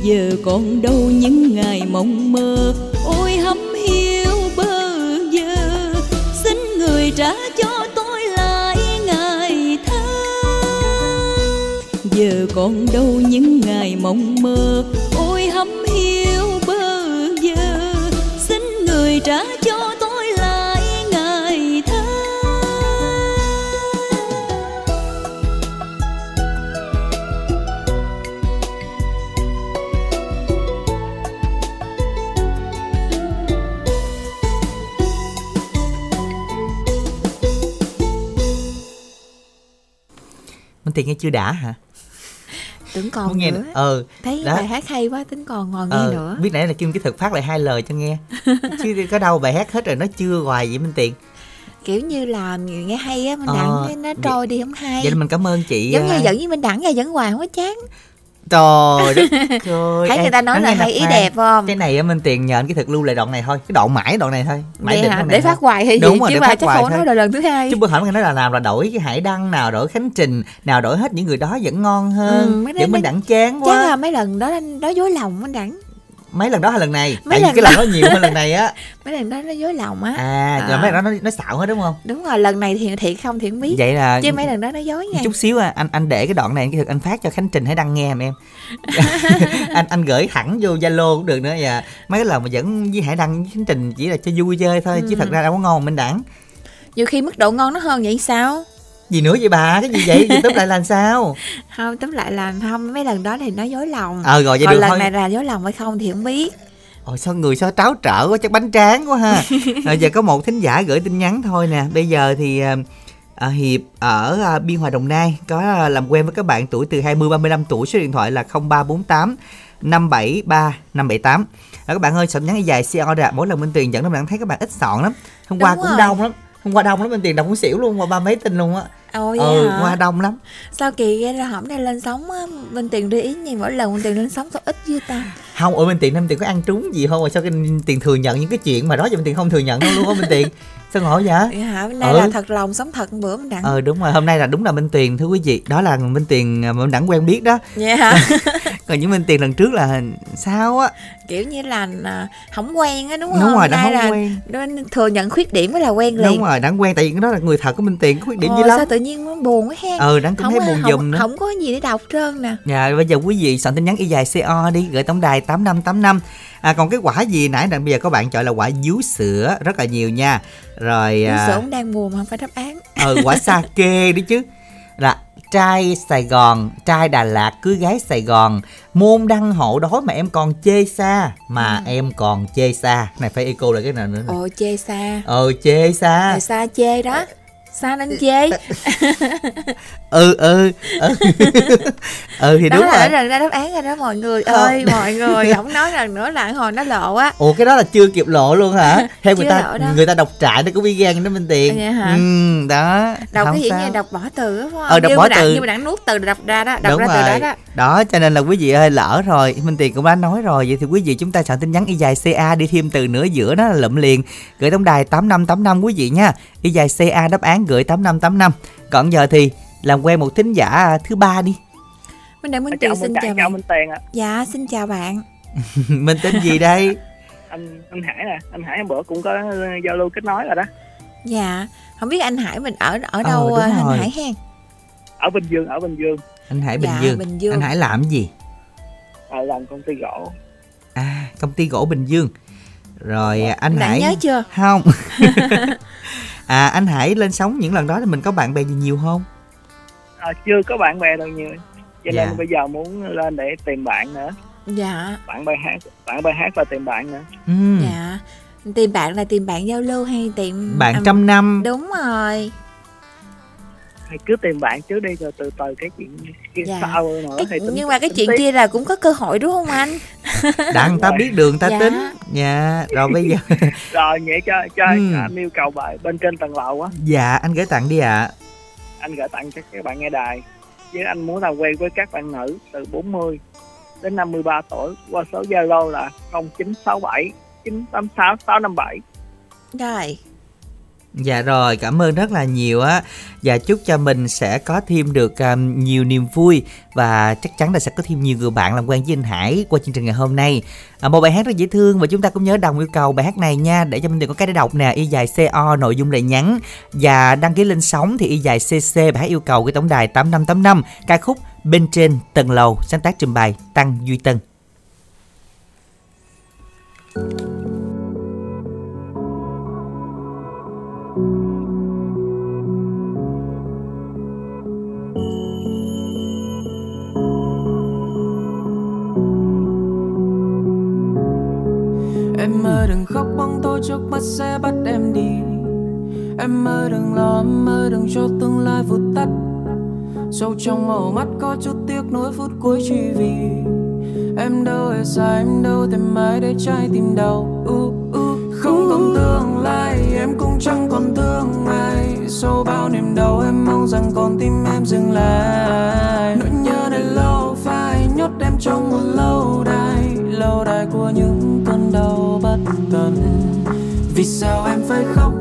giờ còn đâu những ngày mộng mơ. Ôi hấm hiu bơ vơ, xin người trả cho tôi lại ngày thơ. Giờ còn đâu những ngày mộng mơ. Ôi hấm hiu bơ vơ, xin người trả Tiền nghe chưa đã hả? tưởng còn Muốn nghe nữa. ờ thấy đó. bài hát hay quá tính còn ngồi nghe ờ nữa. biết nãy là Kim cái thực phát lại hai lời cho nghe. Chứ có đâu bài hát hết rồi nó chưa hoài vậy Minh Tiền. Kiểu như là nghe hay á minh Ờ, đẳng thấy nó vậy- trôi đi không hay. vậy nên mình cảm ơn chị giống như à, dẫn với minh đẳng ra dẫn hoài không có chán trời đất. Ơi thấy người ta nói là hay ý đẹp không? Cái này á Minh Tiền nhờ anh cái thực lưu lại đoạn này thôi. Cái đoạn mãi đoạn này thôi. Mãi định hả? để phát hoài hay gì? Đúng rồi, chứ mà chắc không nói là lần thứ hai. Chứ bữa hổm nói là làm là đổi cái hải đăng nào đổi khánh trình nào đổi hết những người đó vẫn ngon hơn. Ừ, mấy vẫn mình đẳng chán chắc là quá mấy lần đó đó dối lòng minh đẳng mấy lần đó hay lần này? Mấy tại vì lần cái lần đó. nhiều hơn lần này á. Mấy lần đó nó dối lòng á. À, là À. mấy lần đó nó, nó xạo hết đúng không? Đúng rồi lần này thì thiệt không thì không biết. Vậy là chứ mấy lần đó nó dối nha. Chút xíu à, anh anh để cái đoạn này cái thực anh phát cho khánh trình hãy đăng nghe em. Em anh anh gửi thẳng vô zalo cũng được nữa và mấy cái lần mà dẫn với hải đăng với khánh trình chỉ là cho vui chơi thôi chứ Ừ. thật ra đâu có ngon minh đẳng nhiều khi mức độ ngon nó hơn vậy sao gì nữa vậy bà? Cái gì vậy? Youtube lại làm sao? Không tóm lại là không. Mấy lần đó thì nó dối lòng. Ờ rồi vậy còn được lần thôi. này là dối lòng hay không thì không biết. Ôi sao người sao tráo trở quá chắc bánh tráng quá ha. Rồi giờ có một thính giả gửi tin nhắn thôi nè. Bây giờ thì à, à, Hiệp ở à, Biên Hòa Đồng Nai Có à, làm quen với các bạn tuổi từ 20-35 tuổi. Số điện thoại là 0348 573 578 Rồi các bạn ơi soạn nhắn dài CO ra Mỗi lần Minh Tuyền dẫn các bạn thấy các bạn ít soạn lắm. Hôm qua Đúng cũng rồi. đông lắm hôm qua đông lắm bên tiền muốn xỉu luôn qua ba mấy tin luôn á. Vậy ừ hả? qua đông lắm. Sao kỳ ghê ra hổng đây lên sóng á bên tiền để ý gì mỗi lần bên tiền lên sóng sao ít dữ ta? Không ở bên tiền năm tiền có ăn trúng gì không? Mà sao cái tiền thừa nhận những cái chuyện mà đó giờ bên tiền không thừa nhận đâu luôn á bên tiền? Sao ngộ vậy? Vậy hả? Bên đây Ừ. là thật lòng sống thật bữa mình đặng. Ờ đúng rồi hôm nay là đúng là minh tiền thưa quý vị. Đó là minh tiền mà minh đẳng quen biết đó. Dạ hả còn những minh tiền lần trước là sao á kiểu như là à, không quen á đúng không đúng rồi đã không là quen nên thừa nhận khuyết điểm mới là quen liền đúng rồi đáng quen tại vì cái đó là người thật của minh tiền có khuyết điểm gì lắm sao tự nhiên nó buồn quá ha ờ đáng cũng thấy buồn không, giùm nữa không có gì để đọc trơn nè Dạ, bây giờ quý vị soạn tin nhắn y dài CO đi, gửi tổng đài 8585. À, còn cái quả gì nãy là bây giờ có bạn chọn là quả vú sữa rất là nhiều nha. Rồi à. à, sữa cũng đang buồn mà không phải đáp án ờ quả sake đi chứ. Là trai Sài Gòn, trai Đà Lạt cưới gái Sài Gòn, môn đăng hộ đó mà em còn chê xa, mà em còn chê xa. Này phải eco lại cái nào nữa. nè. ồ chê xa Ờ chê xa. Rồi xa chê đó xa nên chê Ừ ừ. Ừ, ừ thì đó đúng là đã rồi. ra đáp án rồi đó mọi người Không. ơi mọi người không nói lần nữa là hồi nó lộ á Ủa cái đó là chưa kịp lộ luôn hả? Theo người Chưa ta lộ đâu. người ta đọc trại nó có vi gan nó bên tiền. Vậy hả? Ừ, đó. đọc không cái gì sao. như đọc bỏ từ á phải không Ờ, đọc như bỏ từ. như mà đặng nuốt từ đọc ra đó đọc Đúng ra từ đó rồi. đó Đó cho nên là quý vị ơi lỡ rồi Minh Tiền cũng đã nói rồi Vậy thì quý vị chúng ta soạn tin nhắn y dài CA Đi thêm từ nữa giữa đó là lụm liền Gửi tổng đài 8585 quý vị nha Y dài CA đáp án gửi 8585 Còn giờ thì làm quen một thính giả thứ ba đi. Minh Đặng Minh Tiền xin Minh chào chào bạn. Minh Tiền ạ. Dạ xin chào bạn. Mình tên gì đây? Anh anh Hải nè anh Hải hôm bữa cũng có ờ, giao lưu kết nối rồi đó. Dạ không biết anh Hải mình ở ở Ờ, đâu đúng à, anh rồi. Hải hen? Ở Bình Dương ở Bình Dương. Anh Hải Bình Dạ, Dương. Bình Dương. Anh Hải làm gì? Ở làm công ty gỗ. À công ty gỗ Bình Dương. Rồi anh Đặng Hải nhớ chưa? Không À anh Hải lên sóng những lần đó thì mình có bạn bè gì nhiều không? À, chưa có bạn bè đâu nhiều. Cho Dạ. nên bây giờ muốn lên để tìm bạn nữa. Dạ. Bạn bè hát bạn bè hát và tìm bạn nữa. Ừ. dạ. Tìm bạn là tìm bạn giao lưu hay tìm Bạn trăm năm. đúng rồi thì cứ tìm bạn trước đi rồi từ từ cái chuyện kia Dạ. sau nữa cái, thì tính- nhưng mà cái tính chuyện tiếp. kia là cũng có cơ hội đúng không anh người ta biết đường ta Dạ. tính dạ rồi bây giờ rồi vậy cho cho Ừ. anh yêu cầu bạn bên trên tầng lầu á dạ anh gửi tặng đi ạ anh gửi tặng cho các bạn nghe đài với anh muốn làm quen với các bạn nữ từ 40 đến 53 tuổi qua số Zalo là 0967 986 657 rồi dạ rồi cảm ơn rất là nhiều á. Và chúc cho mình sẽ có thêm được um, nhiều niềm vui và chắc chắn là sẽ có thêm nhiều người bạn làm quen với anh Hải qua chương trình ngày hôm nay. À, một bài hát rất dễ thương và chúng ta cũng nhớ đồng yêu cầu bài hát này nha. Để cho mình được có cái để đọc nè y dài co nội dung lại nhắn và đăng ký lên sóng thì y dài cc bài hát yêu cầu cái tổng đài 8585 ca khúc bên trên tầng lầu sáng tác trình bày tăng duy tân. Em ơi đừng khóc bóng tôi trước mắt sẽ bắt em đi. Em ơi đừng lo, em ơi đừng cho tương lai vụt tắt. Sâu trong màu mắt có chút tiếc nuối phút cuối chỉ vì. Em đâu hề sai, em đâu tìm ai để trái tim đau. Uh, uh. Không còn tương lai, em cũng chẳng còn thương ai Sau bao niềm đau em mong rằng con tim em dừng lại. Nỗi nhớ này lâu phai, nhốt em trong một lâu đài. Lâu đài của những tận Vì sao em phải khóc,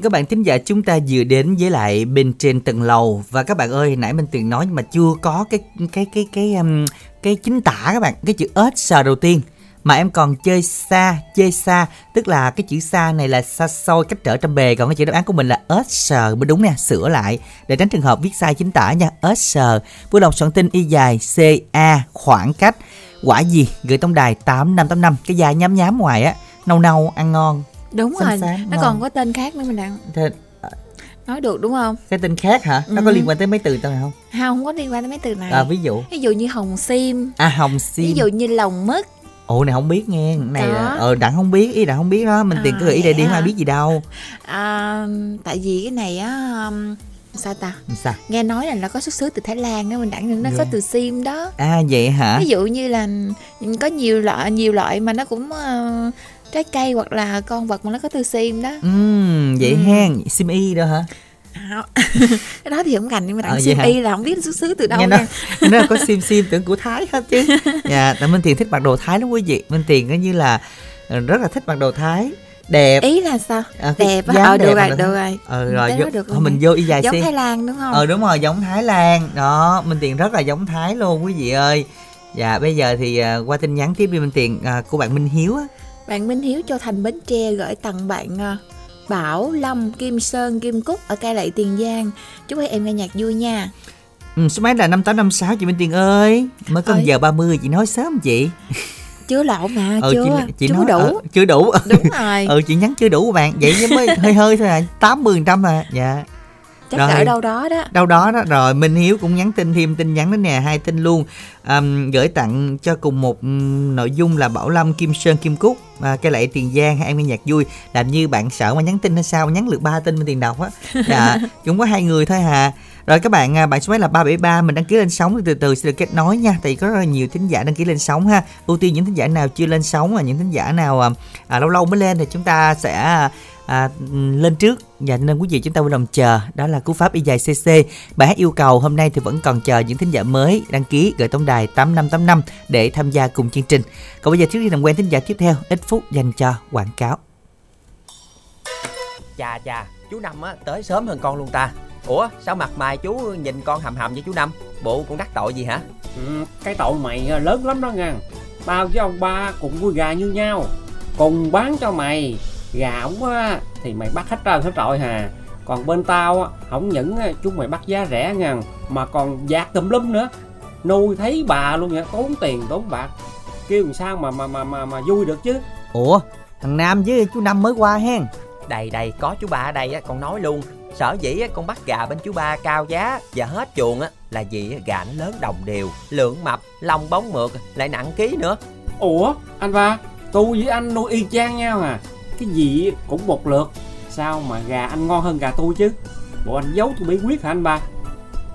Dân các bạn thính giả chúng ta vừa đến với lại bên trên tầng lầu. Và các bạn ơi nãy mình từng nói nhưng mà chưa có cái cái cái cái um, cái chính tả các bạn cái chữ ớt sờ đầu tiên. Mà em còn chơi xa chơi xa tức là cái chữ xa này là xa xôi cách trở trăm bề còn cái chữ đáp án của mình là ớt sờ mới đúng nè sửa lại. Để tránh trường hợp viết sai chính tả nha ớt sờ vui lòng soạn tin y dài ca khoảng cách. Quả gì? Gửi tổng đài tám năm tám năm. Cái dài nhám nhám ngoài á nâu nâu ăn ngon đúng Xanh rồi xám, nó ngon. còn có tên khác nữa mình đặng Thế, nói được đúng không? cái tên khác hả? Nó có Ừ. liên quan tới mấy từ tao không? Không không có liên quan tới mấy từ này. À, ví dụ. Ví dụ như hồng sim. À hồng sim. Ví dụ như lòng mất. Ồ này không biết nghe. Này là ờ đặng không biết ý đặng không biết đó mình tiền cứ À, nghĩ đây đi vậy không ai hả? biết gì đâu. À, tại vì cái này á um, sao ta? Sao? Nghe nói là nó có xuất xứ từ thái lan đó mình đặng nó có Dạ. từ sim đó. À vậy hả? Ví dụ như là có nhiều loại nhiều loại mà nó cũng ờ, trái cây hoặc là con vật mà nó có từ sim đó. Ừm, vậy Ừ. hen sim y đó hả? À, cái đó thì không gành nhưng mà Ờ, đặng vậy sim hả? y là không biết xuất xứ từ đâu nha. Nó có sim sim tưởng của thái hết chứ. Dạ tại minh tiền thích mặc đồ thái lắm quý vị. Minh tiền coi như là ờ, rất là thích mặc đồ thái. Đẹp. Ý là sao? Ờ, cái đẹp á? ờ được đẹp rồi mà được rồi. Ờ rồi vô, được rồi mình vô y dài giống thái lan đúng không? Ờ đúng rồi giống thái lan. Đó minh tiền rất là giống thái luôn quý vị ơi. Dạ bây giờ thì à, qua tin nhắn tiếp đi minh tiền à, của bạn minh hiếu á bạn minh hiếu cho thành bến tre gửi tặng bạn ờ, bảo lâm kim sơn kim cúc ở cai lậy tiền giang. Chúc hai em nghe nhạc vui nha. Ừ, số máy là 5856 chị Minh Tiền ơi. Mới có Ơi. 1 giờ 30 chị nói sớm chị? Chưa lộn mà Ờ, chưa chị, chị chưa nói, đủ. ờ, Chưa đủ. Đúng rồi. Ừ chị nhắn chưa đủ bạn. Vậy mới hơi hơi thôi à 80 trăm à. Dạ chắc rồi. ở đâu đó đó. Đâu đó đó. Rồi Minh Hiếu cũng nhắn tin thêm tin nhắn đến nè hai tin luôn. Ờm, gửi tặng cho cùng một nội dung là Bảo Lâm Kim Sơn Kim Cúc à, cái lệ tiền giang hai em nghe nhạc vui. Làm như bạn sợ mà nhắn tin hay sao? Nhắn được ba tin bên tiền đọc á. Dạ cũng có hai người thôi hà. Rồi các bạn à, bạn số máy là 373 mình đăng ký lên sóng từ từ sẽ được kết nối nha tại vì có rất là nhiều thính giả đăng ký lên sóng ha. Ưu tiên những thính giả nào chưa lên sóng và những thính giả nào à, à, lâu lâu mới lên thì chúng ta sẽ à, lên trước. Và nên quý vị chúng ta vui lòng chờ. Đó là cú pháp y dài cc bài hát yêu cầu hôm nay thì vẫn còn chờ những thính giả mới đăng ký gửi tổng đài 8585 để tham gia cùng chương trình. Còn bây giờ trước khi làm quen thính giả tiếp theo ít phút dành cho quảng cáo. Chà chà, chú Năm á tới sớm hơn con luôn ta. Ủa, sao mặt mày chú nhìn con hầm hầm với chú Năm? Bộ con đắc tội gì hả? Ừ, cái tội mày lớn lắm đó nha Tao với ông ba cùng nuôi gà như nhau. Cùng bán cho mày Gà ổng á thì mày bắt hết trơn hết trọi hà. Còn bên tao á Không những á, chúng mày bắt giá rẻ nha Mà còn dạt tùm lum nữa. Nuôi thấy bà luôn nha Tốn tiền tốn bạc. Kêu làm sao mà mà mà mà, mà vui được chứ? Ủa thằng nam với chú năm mới qua hen. Đây đây, có chú ba ở đây á, con nói luôn. Sở dĩ á, con bắt gà bên chú ba cao giá và hết chuồng á là vì á, gà nó lớn đồng đều, lượng mập, lông bóng mượt, lại nặng ký nữa. Ủa anh ba Tôi với anh nuôi y chang nhau à Cái gì cũng một lượt. Sao mà gà anh ngon hơn gà tôi chứ? Bộ anh giấu tôi bí quyết hả anh ba?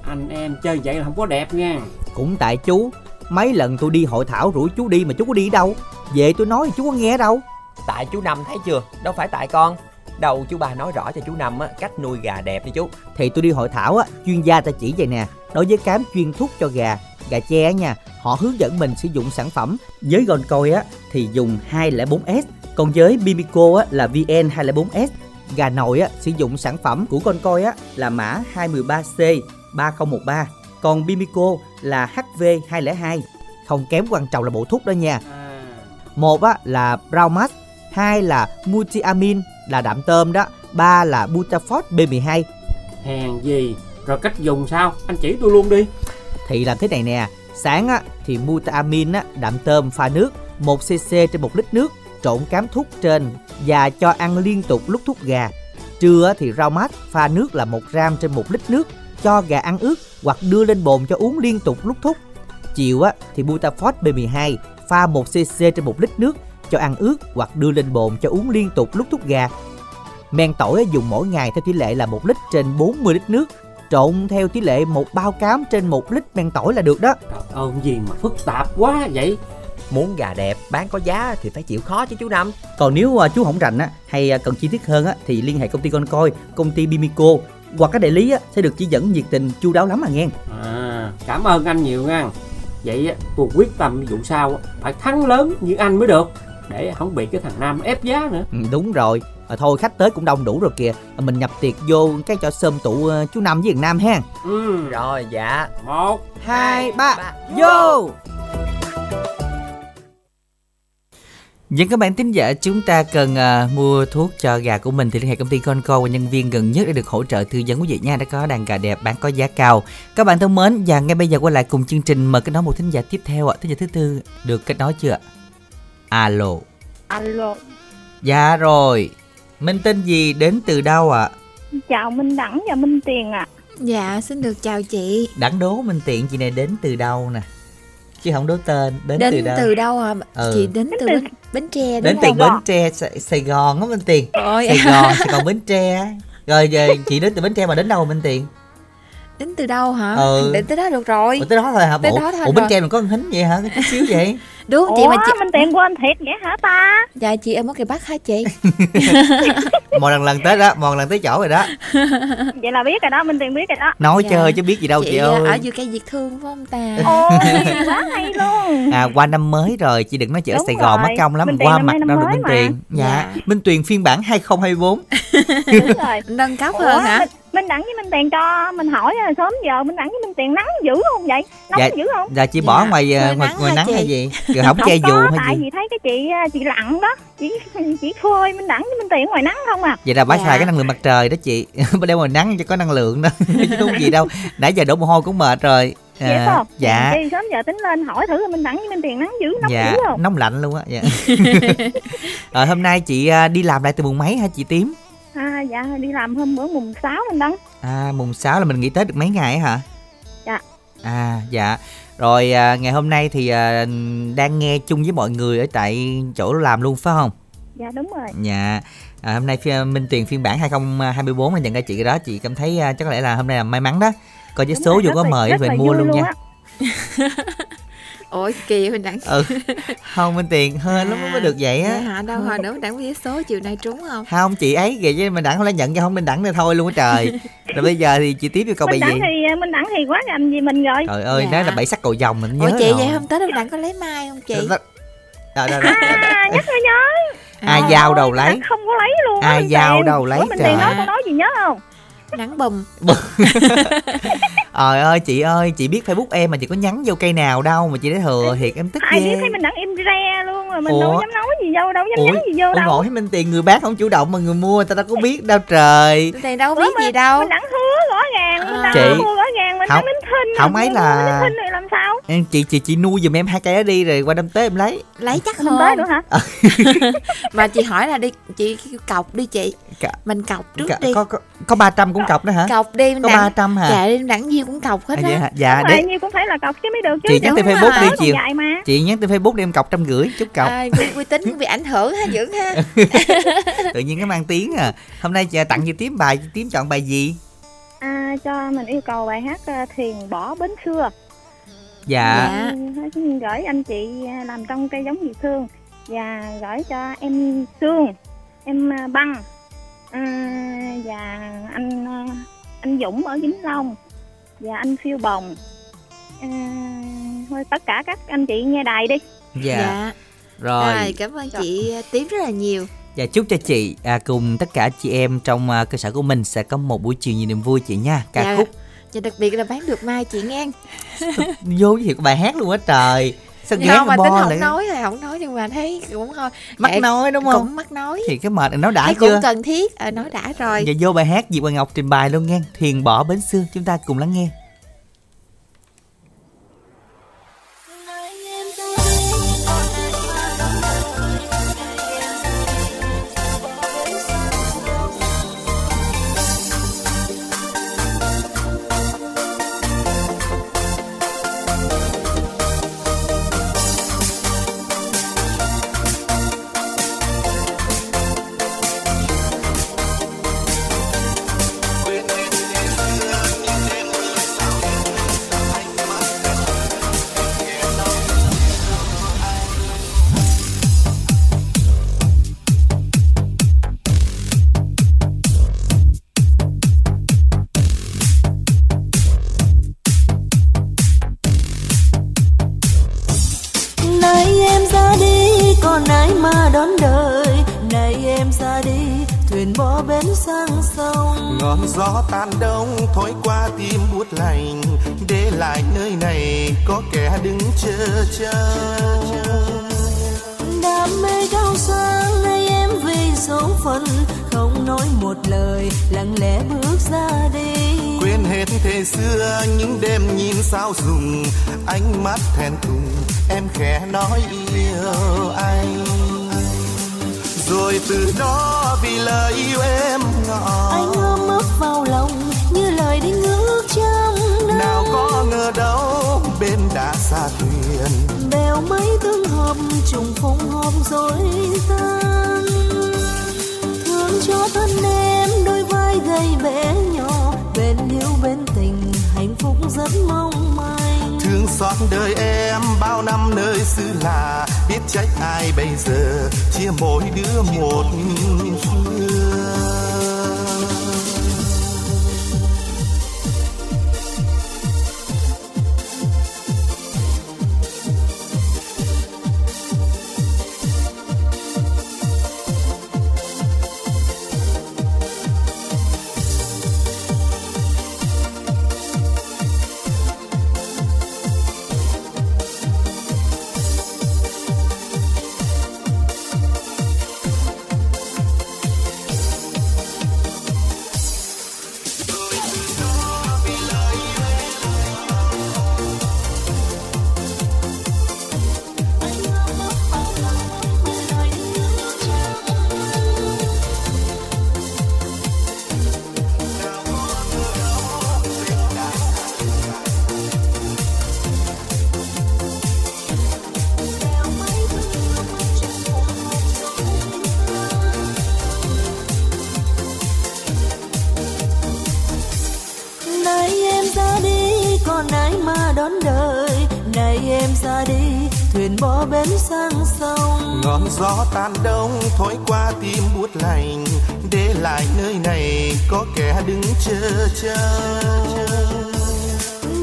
Anh em chơi vậy là không có đẹp nha. Cũng tại chú mấy lần tôi đi hội thảo rủ chú đi mà chú có đi đâu? Về tôi nói thì chú có nghe đâu. Tại chú Năm thấy chưa? Đâu phải tại con. Đầu chú ba nói rõ cho chú Năm á, cách nuôi gà đẹp đi chú. thì tôi đi hội thảo á chuyên gia ta chỉ vậy nè. Đối với cám chuyên thuốc cho gà gà tre á nha họ hướng dẫn mình sử dụng sản phẩm. Với Goncoy á thì dùng 204S còn với Bimico á là VN 204S Gà nội á, sử dụng sản phẩm của con coi á, là mã 213C 3013 Còn Bimico là HV202 Không kém quan trọng là bộ thuốc đó nha. Một á, là Braumax Hai là Multiamin là đạm tôm đó Ba là Butafort B12 Hèn gì? Rồi cách dùng sao? Anh chỉ tôi luôn đi. Thì làm thế này nè Sáng á, thì Multiamin á, đạm tôm pha nước 1cc trên 1 lít nước Trộn cám thuốc trên Và cho ăn liên tục lúc thuốc gà Trưa thì rau mát pha nước là 1 gram trên 1 lít nước Cho gà ăn ướt Hoặc đưa lên bồn cho uống liên tục lúc thúc Chiều á, thì Butafort B12 pha 1cc trên 1 lít nước cho ăn ướt hoặc đưa lên bồn cho uống liên tục lúc thúc gà. Men tỏi dùng mỗi ngày theo tỷ lệ là 1 lít trên 40 lít nước trộn theo tỷ lệ một bao cám trên 1 lít men tỏi là được đó. Trời ơi gì mà phức tạp quá vậy Muốn gà đẹp bán có giá thì phải chịu khó chứ chú Năm Còn nếu à, chú không rành á hay à, cần chi tiết hơn á thì liên hệ công ty con coi, công ty Bimico hoặc các đại lý á, sẽ được chỉ dẫn nhiệt tình chu đáo lắm à nghe. À cảm ơn anh nhiều nha Vậy á, tôi quyết tâm vụ sau á, phải thắng lớn như anh mới được Để không bị cái thằng Nam ép giá nữa Ừ, đúng rồi. À, thôi khách tới cũng đông đủ rồi kìa. À, mình nhập tiệc vô cái cho sơm tụ à, chú Năm với thằng Nam ha. ừ. Rồi dạ Một hai ba vô Những các bạn tín giả chúng ta cần à, mua thuốc cho gà của mình thì liên hệ công ty Conco và nhân viên gần nhất để được hỗ trợ tư vấn quý vị nha đã có đàn gà đẹp bán có giá cao. Các bạn thân mến và ngay bây giờ quay lại cùng chương trình mời kết nối một thính giả tiếp theo ạ. Thính giả thứ tư được kết nối chưa ạ? Alo. alo Dạ rồi. Minh tên gì đến từ đâu ạ? chào minh đẳng và minh tiền ạ Dạ, xin được chào chị. Đẳng đố Minh tiện chị này đến từ đâu nè. Chứ không đố tên đến, Đến từ đâu. từ đâu à? Ừ. Chị đến từ Bến, Bến Tre đúng đến từ? Bến Tre Sài, Sài Gòn á Minh Tiền Ôi, Sài Gòn Sài Gòn Bến Tre rồi giờ chị đến từ Bến Tre mà đến đâu Minh Tiền đến từ đâu hả? Ừ. Đến tới đó được rồi. Ủa tới đó thôi hả Tới bộ đó thôi Ủa Bến. Tre mình có con hính vậy hả chút xíu vậy Đúng chị ủa mà chị minh tiền quên thiệt vậy hả ta Dạ chị ở mất cái Bắc hả chị? một lần lần tới đó một lần tới chỗ rồi đó vậy là biết rồi đó minh tiền biết rồi đó nói Dạ. chơi chứ biết gì đâu chị, chị à, ơi ở dưới cây Việt Thương phải không ta? ôi quá hay luôn à qua năm mới rồi chị đừng nói chị ở Đúng Sài Gòn mất công lắm Tuyền qua mặt đâu được mới Minh mà. Tuyền dạ. Dạ. Minh Tuyền phiên bản 2024 đúng rồi Nâng cấp hơn hả? minh, minh đẳng với minh tiền cho mình hỏi à, sớm giờ minh đẳng với minh tiền nắng dữ không vậy nóng Dạ. dữ không dạ chị Dạ. bỏ ngoài ờ, Ngoài ngoài nắng ngoài nắng chị? hay gì rồi không che dù hay tại gì. vì thấy cái chị à, chị lặn đó. Chỉ chỉ phơi minh đẳng với minh tiền ngoài nắng không à. Vậy là bả Dạ. xài cái năng lượng mặt trời đó chị. Bả đeo ngoài nắng cho có năng lượng đó. Chứ đúng gì đâu. Nãy giờ đổ mồ hôi cũng mệt rồi. Vậy không dạ. Đi sớm giờ tính lên hỏi thử minh đẳng với minh tiền nắng dữ nóng dạ dữ không? nóng lạnh luôn á dạ. Rồi hôm nay chị à, đi làm lại từ mùng mấy hả chị tím? À dạ đi làm hôm bữa mùng 6 minh đẳng. À mùng 6 là mình nghỉ tết được mấy ngày hả? Dạ. à dạ rồi à, ngày hôm nay thì à, đang nghe chung với mọi người ở tại chỗ làm luôn phải không? Dạ đúng rồi. Dạ. À, hôm nay phi- minh tiền phiên bản 2024 là nhận ra chị đó chị cảm thấy à, chắc có lẽ là hôm nay là may mắn đó. Coi với số rất có mời về mua luôn nha Ủa kỳ mình đẳng ừ không minh tiền hơi lắm mới được vậy Dạ á hả đâu hồi nữa mình đẳng với số chiều nay trúng không? không chị ấy kìa chứ mình đẳng không lẽ nhận cho không minh đẳng nữa thôi luôn á trời rồi bây giờ thì chị tiếp vô câu bài minh gì đẳng thì minh đẳng thì quá gành gì mình rồi trời ơi Dạ. đó là bảy sắc cầu vồng mình nhớ Ủa chị rồi. vậy hôm Tết mình đẳng có lấy mai không chị? Đó, đó, đó, đó. à nhắc nhớ ai giao đầu lấy không có lấy luôn á, Ai Minh giao đâu lấy Ủa, mình trời. tiền nói câu nói gì nhớ không Nắng bùm Trời ơi chị ơi chị biết facebook em mà chị có nhắn vô cây nào đâu mà chị để thừa thiệt em tức ai biết ghê thấy mình đẳng im re luôn rồi mình Ủa? đâu dám nói gì đâu đâu dám Ủa, nhắn gì vô ủa đâu. thấy minh tiền người bán không chủ động mà người mua người ta đâu có biết đâu trời. Tiền đâu có Ủa, biết gì mình- đâu. mình đẳng hứa rõ ràng mình À. đẳng Chị- hứa rõ ràng mình không- thinh không ấy là- thinh thì làm sao? Em chị chị chị nuôi giùm em hai cây đó đi rồi qua năm tới em lấy. Lấy chắc không tới nữa hả? Mà chị hỏi là đi Chị cọc đi chị. Mình cọc trước đi. có có có 300 cũng cọc đó hả? Cọc đi mình có đẳng 300 hả? Dạ đi đẳng gì cũng cọc hết À, vậy á hả? dạ Đúng để nhiêu cũng phải là cọc chứ mới được chứ chị nhắn trên rồi. facebook đi mà. Chị nhắn trên facebook đi em cọc trăm rưỡi chút cọc. À, tính cũng bị ảnh hưởng ha dưỡng ha. Tự nhiên cái mang tiếng à. Hôm nay chị tặng chị tím bài chị tím chọn bài gì? À, cho mình yêu cầu bài hát à, thiền bỏ bến xưa. Dạ. Dạ. Ừ, gửi anh chị à, làm trong cây giống việt thương. Và gửi cho em Sương em à, băng à, và anh à, anh Dũng ở Vĩnh Long. Và anh Phiêu Bồng. À, thôi tất cả các anh chị nghe đài đi. Dạ, rồi. Rồi cảm ơn chị Tím rất là nhiều. Và chúc cho chị à, cùng tất cả chị em trong à, cơ sở của mình sẽ có một buổi chiều nhiều niềm vui chị nha. Ca Dạ. khúc. Và đặc biệt là bán được mai chị nghe. Vô thiệt bài hát luôn á trời. Sao ghé không mà tính không lại nói thì không nói nhưng mà thấy cũng thôi mắc Kệ, nói đúng không? cũng mắc nói Thì cái mệt nói đã thấy chưa? cũng cần thiết à, nói đã rồi Và vô bài hát Diệp Hoàng Ngọc trình bày luôn nghe. Thuyền bỏ bến xưa chúng ta cùng lắng nghe. Thuyền bỏ bến sang sông. Ngọn gió tan đông thổi qua tim buốt lạnh để lại nơi này có kẻ đứng chờ trông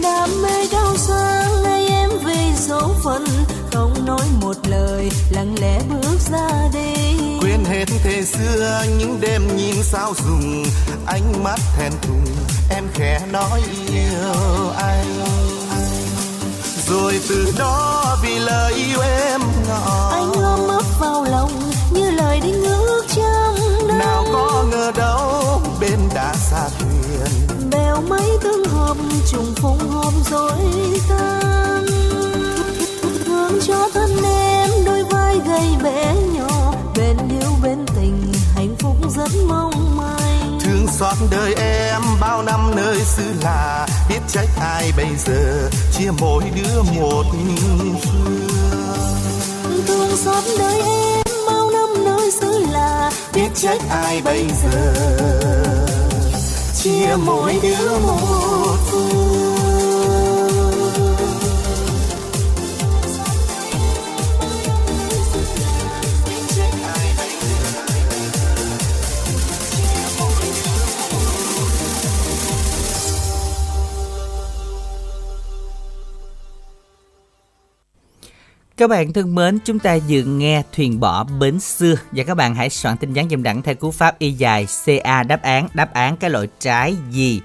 Đam mê cao sang nay em vì số phận Không nói một lời lặng lẽ bước ra đi. Quên hết thế xưa những đêm nhìn sao dùng ánh mắt thẹn thùng em khẽ nói yêu anh rồi từ đó vì lời yêu em ngỏ Anh ôm ấp vào lòng như lời đinh ước trăm năm nào có ngờ đâu bên đã xa thuyền. Bèo mấy tương hợp trùng phùng hôm rồi tan xót đời em, bao năm nơi xứ lạ, biết trách ai bây giờ, chia mỗi đứa một phương Thương xót đời em, bao năm nơi xứ lạ, biết trách ai bây giờ, chia mỗi đứa một phương Các bạn thân mến, chúng ta vừa nghe Thuyền bỏ bến xưa và các bạn hãy soạn tin nhắn dùm đẳng theo cú pháp y dài CA đáp án, đáp án cái loại trái gì.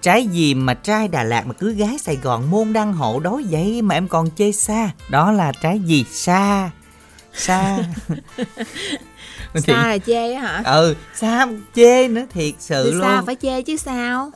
Trái gì mà trai Đà Lạt mà cứ gái Sài Gòn môn đăng hộ đối vậy mà em còn chê xa. Đó là trái gì? Xa. Xa. Minh Xa là chê hả? Ừ, xa chê nữa thiệt sự Thì luôn. Xa phải chê chứ sao?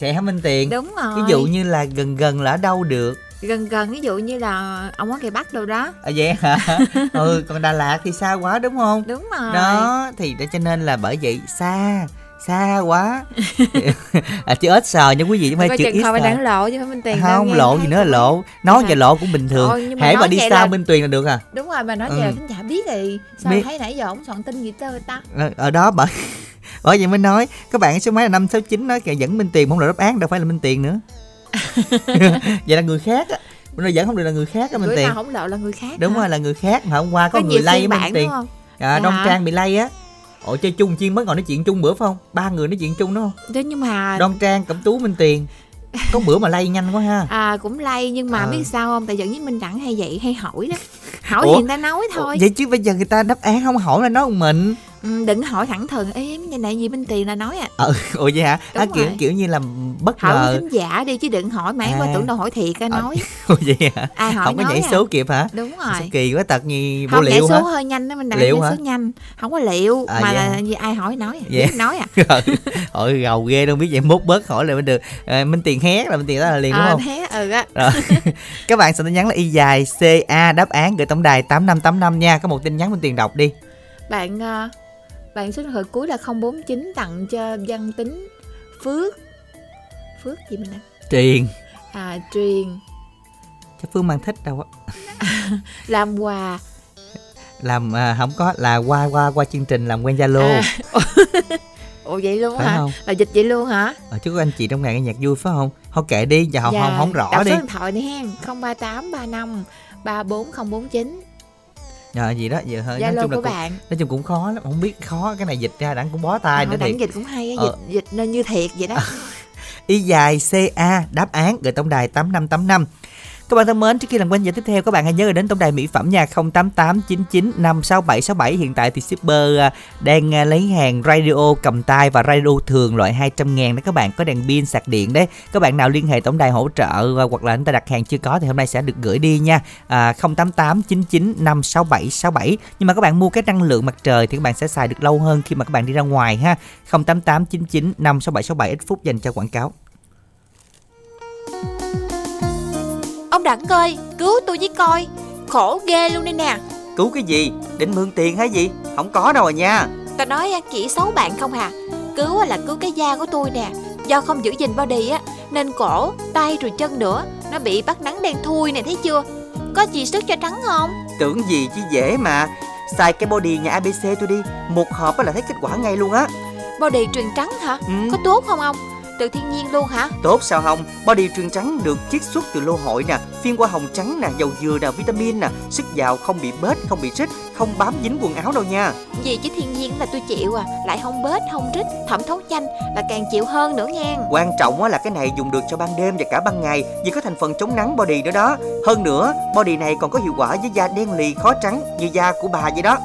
Vậy hả Minh Tiền? Đúng rồi. Ví dụ như là gần gần là ở đâu được? Gần gần ví dụ như là ông quán cây bắc đâu đó. À vậy hả? Ừ còn đà lạt thì xa quá đúng không? Đúng rồi. Đó thì để cho nên là bởi vậy xa xa quá. À, chữ ếch sờ nha quý vị chứ không phải chữ ít không đáng lộ chứ phải minh tiền không lộ gì nữa là lộ nói về lộ cũng bình thường. Hãy mà đi xa là... minh tuyền là được à? Đúng rồi mà nói về ừ. khán giả biết thì sao biết. thấy nãy giờ ông soạn tin gì tơ ta? Ở, ở đó bởi bởi vậy mới nói. Các bạn số máy là năm sáu chín nói kìa dẫn minh tiền không là đáp án đâu phải là minh tiền nữa vậy là người khác á. Nó vẫn không được là người khác á minh tiền. không lộ là người khác đúng hả? rồi là người khác mà hôm qua có, có người lay minh tiền. à, đông trang bị lay á. Ủa chơi chung chiên mới ngồi nói chuyện chung bữa phải không? Ba người nói chuyện chung đúng không? Thế nhưng mà đoan trang cẩm tú minh tiền. Có bữa mà lay nhanh quá ha. À cũng lay nhưng mà à. biết sao không? Tại dẫn với minh đẳng hay vậy hay hỏi đó. Hỏi Ủa? thì người ta nói thôi. Ủa, vậy chứ bây giờ người ta đáp án không hỏi là nói một mình ừ, đừng hỏi thẳng thừng. Em như này gì bên tiền là nói à? Ừ ủa vậy hả? À, kiểu kiểu như là bất ngờ. hỏi thính giả đi chứ đừng hỏi mấy à. qua tưởng đâu hỏi thiệt á nói. ủa vậy hả? Ai hỏi không có nhảy à. số kịp hả? Đúng rồi. Sao kỳ quá tật như bộ liệu nhảy số hả? hơi nhanh đó mình đặt liệu số nhanh. Không có liệu À, mà vậy là gì ai hỏi nói Vậy? biết nói à? Ôi gầu ghê đâu biết vậy mốt bớt hỏi lại mới được à, minh tiền hét là minh tiền đó là liền đúng à, không? thế ừ á. Rồi. các bạn sẽ tin nhắn là y dài ca đáp án gửi tổng đài tám năm tám năm nha. Có một tin nhắn minh tiền đọc đi. Bạn ờ, bạn số điện thoại cuối là 049 tặng cho văn tính phước. Phước gì mình nè truyền à truyền chắc phương mang thích đâu á. Làm quà. Làm à, không có là qua qua qua chương trình làm quen zalo. À. ủa vậy luôn Phải hả? không? là dịch vậy luôn hả? Ờ, chứ có anh chị trong ngày nghe nhạc vui phải không? Thôi kệ đi giờ Dạ, không không rõ đọc đi. số điện thoại đi hen. 03835 34049 Ờ gì đó giờ hơi nói chung là cũng, bạn. nói chung cũng khó lắm không biết khó cái này dịch ra đặng cũng bó tay Ờ, nữa đặng dịch cũng hay Ờ. dịch dịch nên như thiệt vậy đó. Y dài ca đáp án gửi tổng đài tám năm tám năm các bạn thân mến, trước khi làm quen giờ tiếp theo các bạn hãy nhớ đến tổng đài mỹ phẩm nha 0889956767 hiện tại thì shipper à, đang à, lấy hàng radio cầm tay và radio thường loại 200 ngàn đó các bạn có đèn pin sạc điện đấy. Các bạn nào liên hệ tổng đài hỗ trợ à, hoặc là anh ta đặt hàng chưa có thì hôm nay sẽ được gửi đi nha. À, 0889956767. nhưng mà các bạn mua cái năng lượng mặt trời thì các bạn sẽ xài được lâu hơn khi mà các bạn đi ra ngoài ha. 0889956767 ít phút dành cho quảng cáo. Ông đặng ơi cứu tôi với coi. Khổ ghê luôn đây nè. Cứu cái gì? Định mượn tiền hay gì? Không có đâu à nha. Ta nói á, chỉ xấu bạn không hà. Cứu á là cứu cái da của tôi nè. Do không giữ gìn body á nên cổ tay rồi chân nữa nó bị bắt nắng đen thui nè thấy chưa? Có gì sức cho trắng không? Tưởng gì chứ dễ mà. Xài cái body nhà ABC tôi đi. Một hộp là thấy kết quả ngay luôn á. Body truyền trắng hả? Ừ. có tốt không ông từ thiên nhiên luôn hả? Tốt sao không? Body truyền trắng được chiết xuất từ lô hội nè Phiên qua hồng trắng nè, dầu dừa nè, vitamin nè. Sức giàu không bị bết, không bị rít Không bám dính quần áo đâu nha. Gì chứ thiên nhiên là tôi chịu à lại không bết không rít thẩm thấu nhanh là càng chịu hơn nữa nha. Quan trọng á là cái này dùng được cho ban đêm và cả ban ngày Vì có thành phần chống nắng body nữa đó. Hơn nữa, body này còn có hiệu quả với da đen lì khó trắng Như da của bà vậy đó.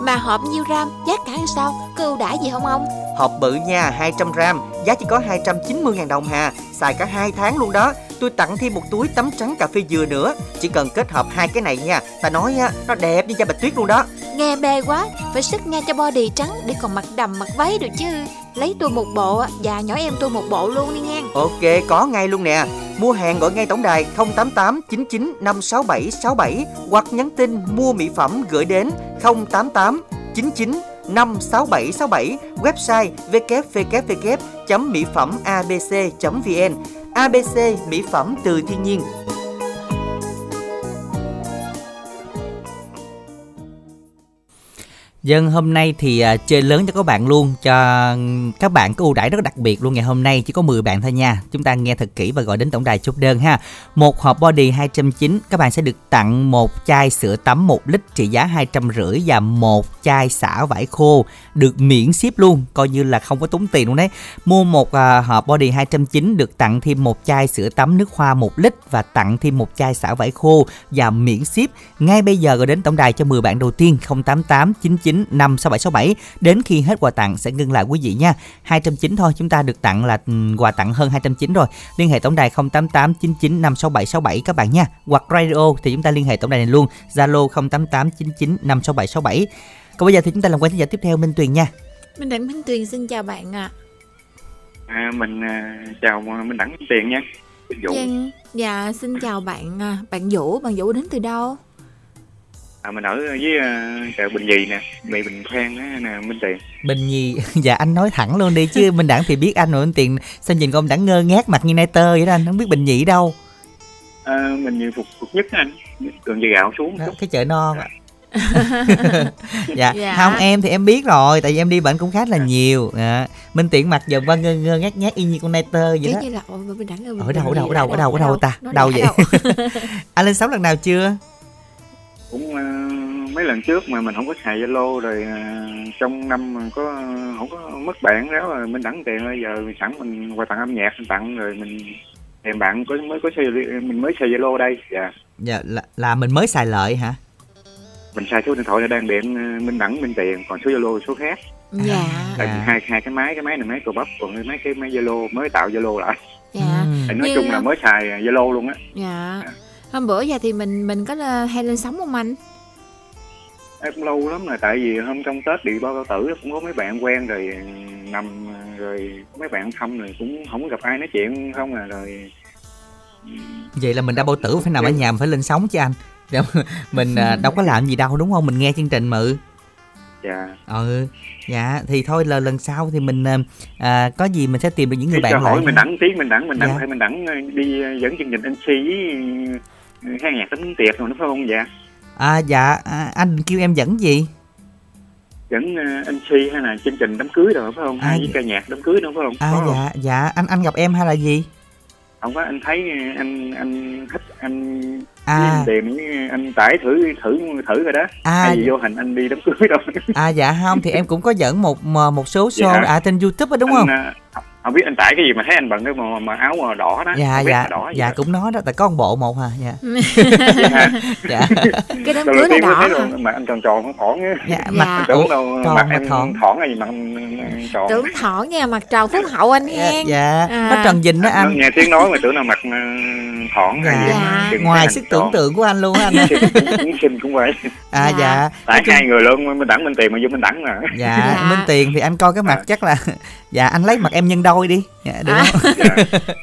Mà hộp nhiêu gram giá cả sao? Có ưu đãi gì không ông? Hộp bự nha 200 gram Giá chỉ có 290 ngàn đồng hà. Xài cả 2 tháng luôn đó. Tôi tặng thêm một túi tắm trắng cà phê dừa nữa. Chỉ cần kết hợp hai cái này nha. Ta nói á, nó đẹp như da bạch tuyết luôn đó. Nghe mê quá phải sức nghe cho body trắng để còn mặc đầm mặc váy được chứ. Lấy tôi một bộ và nhỏ em tôi một bộ luôn đi nha Ok có ngay luôn nè. Mua hàng gọi ngay tổng đài 088 99 567 67 Hoặc nhắn tin mua mỹ phẩm gửi đến 088 99 56767 Website www.mỹphẩmabc.vn. ABC mỹ phẩm từ thiên nhiên Dân hôm nay thì à, chơi lớn cho các bạn luôn cho các bạn có ưu đãi rất đặc biệt luôn ngày hôm nay chỉ có 10 bạn thôi nha. Chúng ta nghe thật kỹ và gọi đến tổng đài chốt đơn ha. Một hộp body 290 các bạn sẽ được tặng một chai sữa tắm 1 lít trị giá 250 và một chai xả vải khô được miễn ship luôn, coi như là không có tốn tiền luôn đấy. Mua một à, hộp body 290 được tặng thêm một chai sữa tắm nước hoa 1 lít và tặng thêm một chai xả vải khô và miễn ship. Ngay bây giờ gọi đến tổng đài cho 10 bạn đầu tiên 088 99 56767 đến khi hết quà tặng sẽ ngưng lại quý vị nha. 290 thôi, chúng ta được tặng là ừ, quà tặng hơn 290 rồi. Liên hệ tổng đài 088 99 56767 các bạn nha. Hoặc radio thì chúng ta liên hệ tổng đài này luôn, Zalo 088 99 56767. Còn bây giờ thì chúng ta làm quen thính giả tiếp theo Minh Tuyền nha. Minh Đẳng Minh Tuyền xin chào bạn ạ. À, mình à, chào Minh Đẳng Tiền nha. Vũ. Vâng, dạ xin chào bạn à, bạn Vũ, bạn Vũ đến từ đâu? À, mình ở với uh, chợ Bình Nhì nè, mì Bình Khoan á nè Minh Tiền. Bình Nhi, dạ anh nói thẳng luôn đi chứ Minh Đẳng thì biết anh rồi Minh Tiền sao nhìn con Đẳng ngơ ngác mặt như nai tơ vậy đó anh không biết Bình Nhì đâu. À, mình như phục phục nhất anh, đường dây gạo xuống. Đó, cái chợ non ạ. dạ. Dạ. không em thì em biết rồi tại vì em đi bệnh cũng khá là nhiều à, minh tiện mặt giờ qua ngơ ngơ ngác ngác y như con nai tơ vậy đó như là Minh Đẳng ơi, ở đâu ở đâu ở đâu ở đâu ở đâu đâu ta đâu vậy anh lên sóng lần nào chưa Cũng uh, mấy lần trước mà mình không có xài Zalo rồi uh, trong năm mà có không có mất bạn đó rồi Minh Đẳng Tiền ơi giờ sẵn mình quà tặng âm nhạc mình tặng rồi mình tìm bạn có mới có xài mình mới xài Zalo đây. Dạ. dạ là, là mình mới xài lợi hả Mình xài số điện thoại này đang điện uh, Minh Đẳng Minh Tiền, còn số Zalo số khác. Dạ, Tại vì À. hai hai cái máy cái máy này máy cờ bắp còn cái máy cái máy Zalo mới tạo Zalo lại. dạ. Ừ. Nói Như- chung là mới xài Zalo luôn á. Dạ. Hôm bữa giờ thì mình mình có là- hay lên sóng không anh? Em cũng lâu lắm rồi tại vì hôm trong Tết bị bao cao tử cũng có mấy bạn quen rồi nằm rồi mấy bạn thăm rồi cũng không gặp ai nói chuyện không à rồi vậy là mình đã bao tử phải nằm ở nhà mình phải lên sóng chứ anh. Đâu- mình à, đâu có làm gì đâu đúng không? Mình nghe chương trình mà ừ. Dạ. Ừ dạ thì thôi là lần sau thì mình à, có gì mình sẽ tìm được những người Thì cho bạn hỏi lại mình đẳng tí mình đẳng mình đẳng Dạ. hay mình đẳng ờ, đi ờ, dẫn chương trình MC với khai nhạc tính tiệc rồi đúng không dạ à dạ à, anh kêu em dẫn gì dẫn ờ, MC hay là chương trình đám cưới rồi phải không À, hay với dạ. ca nhạc đám cưới nữa phải không à Có không? dạ dạ anh anh gặp em hay là gì không có anh thấy ờ, anh anh thích anh À. anh tìm anh tải thử thử thử rồi đó À. hay gì vô hình anh đi đám cưới đâu à dạ không thì em cũng có dẫn một một số Dạ. show à trên youtube á đúng không anh, ờ, không biết anh tải cái gì mà thấy anh bận cái mà, mà áo màu đỏ đó dạ dạ đỏ vậy dạ đó. cũng nói đó tại có một bộ một à dạ Dạ. dạ Cái đám cưới là đỏ thấy hả? luôn, mà anh tròn tròn thỏn á dạ Dạ. mặt anh tưởng đâu tròn mặt mà em thỏn. thỏn hay gì mà anh tròn Tưởng thỏ nha, mặt tròn phúc hậu anh dạ, hen. dạ. À. nó trần dình đó Nó anh nghe tiếng nói mà tưởng là mặt ờ, thỏn hay gì dạ. Ngoài sức tưởng tượng của anh luôn á anh cũng xinh cũng vậy à dạ tại hai người luôn mình đẳng mình tiền mà vô mình đẳng mà dạ, Dạ. minh tiền thì anh coi cái mặt chắc là dạ anh lấy mặt em nhân đôi đi. Dạ, được À. không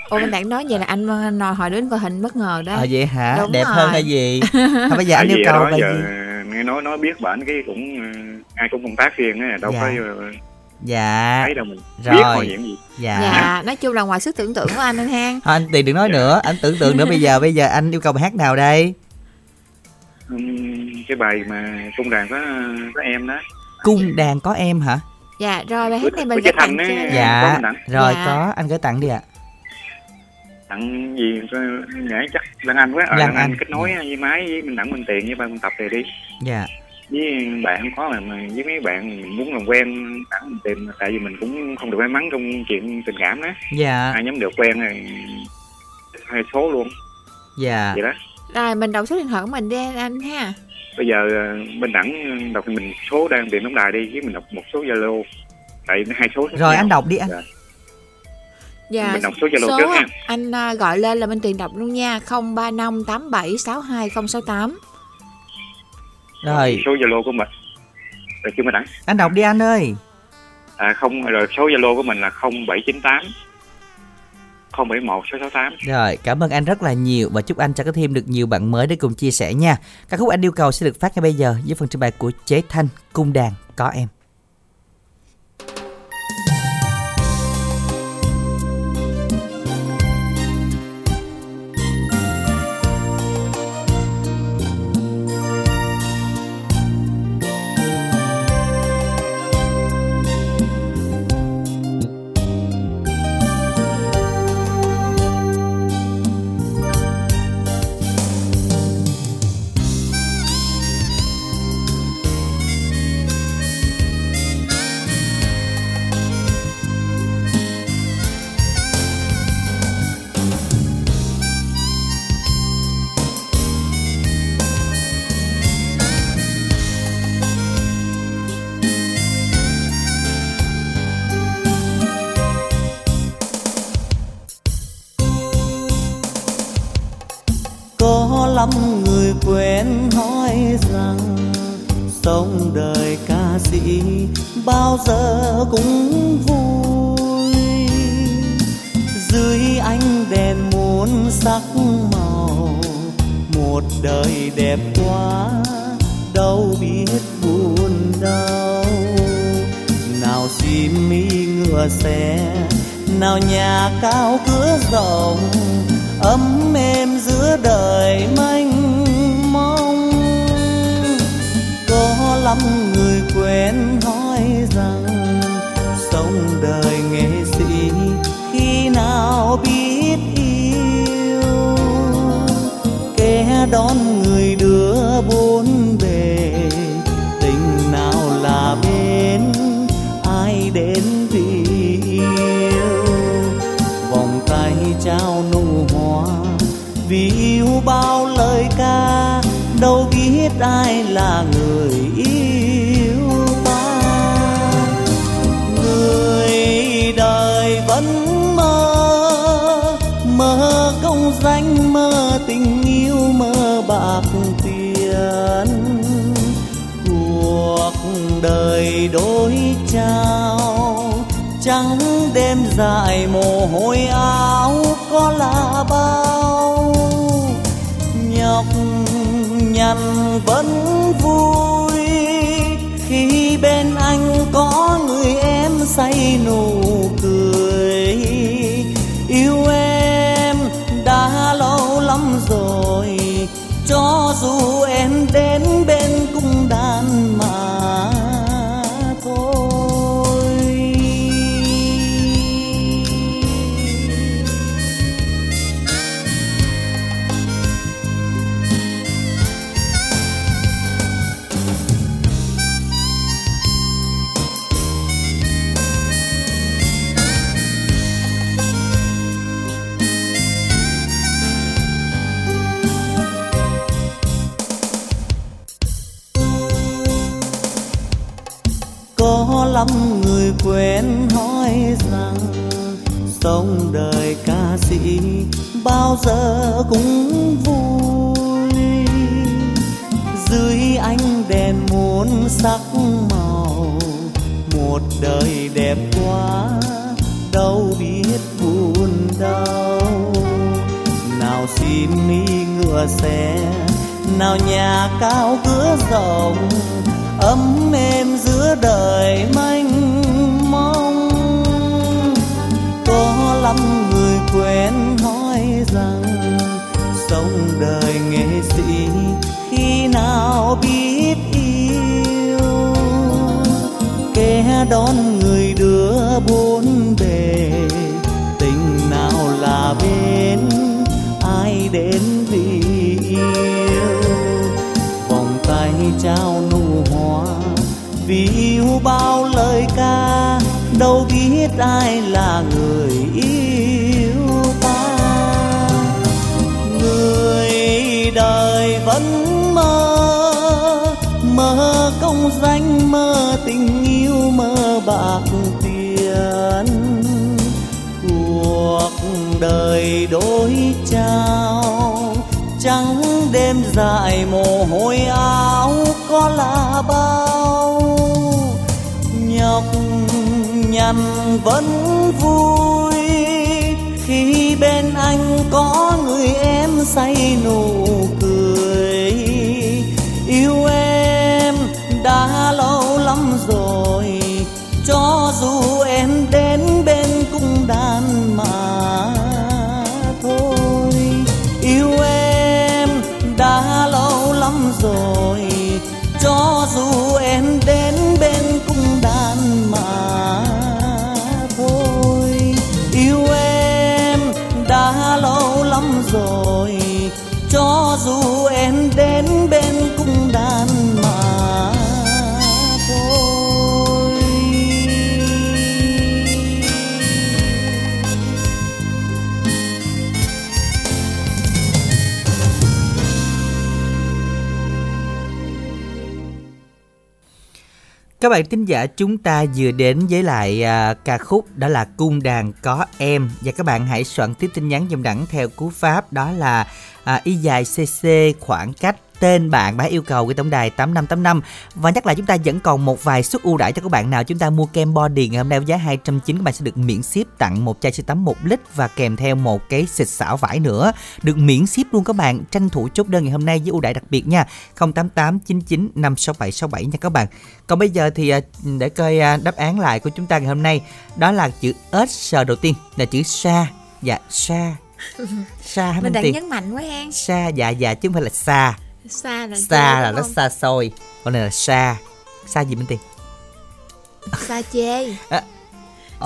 Ôi anh đang nói vậy là anh nói hỏi đến vào hình bất ngờ đó. à, vậy hả? Đúng đẹp rồi. hơn hay gì? Thôi bây giờ anh yêu cầu là giờ gì? nghe nói nói biết bản cái cũng ờ, ai cũng công tác riêng á đâu Dạ. có ờ, dạ. thấy đâu mình Rồi. biết hồi chuyện gì. Dạ, Dạ, nói chung là ngoài sức tưởng tượng của anh anh hen. Thôi anh tiền đừng nói nữa anh tưởng tượng nữa bây giờ bây giờ anh yêu cầu bài hát nào đây? Ừm, cái bài mà cung đàn có có em đó. Cung đàn có em hả Dạ, rồi bài hát này mình sẽ tặng cho dạ rồi Dạ. có anh gửi tặng đi ạ. Tặng gì nghĩ chắc Lan Anh quá. Ờ, Lan Lan Anh Anh. kết nối với máy với mình đẳng mình tiền với ban tập này đi. Dạ. Với bạn không có mà, mà với mấy bạn mình muốn làm quen đẳng mình tìm tại vì mình cũng không được may mắn trong chuyện tình cảm đó. Dạ. Ai nhắm được quen rồi hai số luôn. Dạ. Vậy đó. Rồi mình đọc số điện thoại của mình đi anh ha. Bây giờ ờ, bên đẳng đọc mình số đang điện tổng đài đi với mình đọc một số zalo tại hai số rồi nhau. anh đọc đi anh Dạ. Dạ. Mình đọc số Zalo trước ha. Anh à, gọi lên là bên tiền đọc luôn nha, 0358762068. rồi số zalo của mình rồi chưa mình đẳng anh đọc đi anh ơi à không rồi số zalo của mình là 0798 071 668 Rồi, cảm ơn anh rất là nhiều và chúc anh sẽ có thêm được nhiều bạn mới để cùng chia sẻ nha. Các khúc anh yêu cầu sẽ được phát ngay bây giờ với phần trình bày của Chế Thanh, Cung đàn có em. Rồi cho dù em đến bên cung đàn mà. Quên hỏi rằng sống đời ca sĩ bao giờ cũng vui. Dưới ánh đèn muôn sắc màu, một đời đẹp quá, đâu biết buồn đau nào xin đi ngựa xe, nào nhà cao cửa rộng, ấm êm giữa đời manh quen nói rằng sống đời nghệ sĩ khi nào biết yêu. Kẻ đón người đưa bốn bề, tình nào là bên, ai đến vì yêu. Vòng tay trao nụ hoa, vì yêu bao lời ca, đâu biết ai là người dại dài mồ hôi áo có là bao. Nhọc nhằn vẫn vui khi bên anh có người em say nụ cười. Yêu em đã lâu lắm rồi, cho dù em rồi. Cho dù em đến bên cung đàn mà thôi. Yêu em đã lâu lắm rồi. Các bạn thính giả chúng ta vừa đến với lại à, ca khúc đó là Cung đàn có em. Và các bạn hãy soạn tiếp tin nhắn dòng đẳng theo cú pháp đó là à, y dài cc khoảng cách tên bạn bạn yêu cầu cái tổng đài 8585 và nhắc lại chúng ta vẫn còn một vài suất ưu đãi cho các bạn nào. Chúng ta mua kem body ngày hôm nay với giá 290 các bạn sẽ được miễn ship tặng một chai sữa tắm 1 lít và kèm theo một cái xịt xảo vải nữa. Được miễn ship luôn các bạn tranh thủ chốt đơn ngày hôm nay với ưu đãi đặc biệt nha. 088 99 567 67 nha các bạn. Còn bây giờ thì à, để coi à, đáp án lại của chúng ta ngày hôm nay. Đó là chữ S đầu tiên là chữ sa dạ sa sa mình đang nhấn mạnh quá hen sa dạ dạ chứ không phải là xa xa là xa chê, là nó xa xôi. Còn này là xa xa gì Minh Tiền xa chê. À,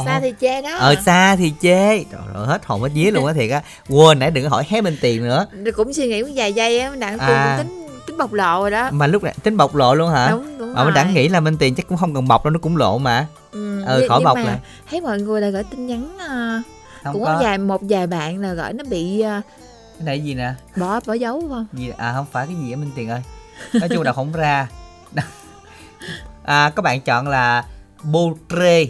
xa ồ. thì chê đó. Ờ xa thì chê. Trời ơi hết hồn hết vía luôn á thiệt á. Quên nãy đừng có hỏi hé Minh Tiền nữa. Cũng suy nghĩ cũng vài giây á đặng À. cũng tính tính bộc lộ rồi đó. Mà lúc này tính bộc lộ luôn hả? Đúng, đúng mà mình đẳng nghĩ là Minh Tiền chắc cũng không cần bọc đâu nó cũng lộ mà. Ừ, ờ khỏi bọc lại thấy mọi người là gửi tin nhắn à, Không cũng có. vài một vài bạn là gửi nó bị à, cái này gì nè? Bỏ bỏ dấu không? Gì? À không phải cái gì á Minh Tiền ơi. Nói chung là không ra. À các bạn chọn là bô trê.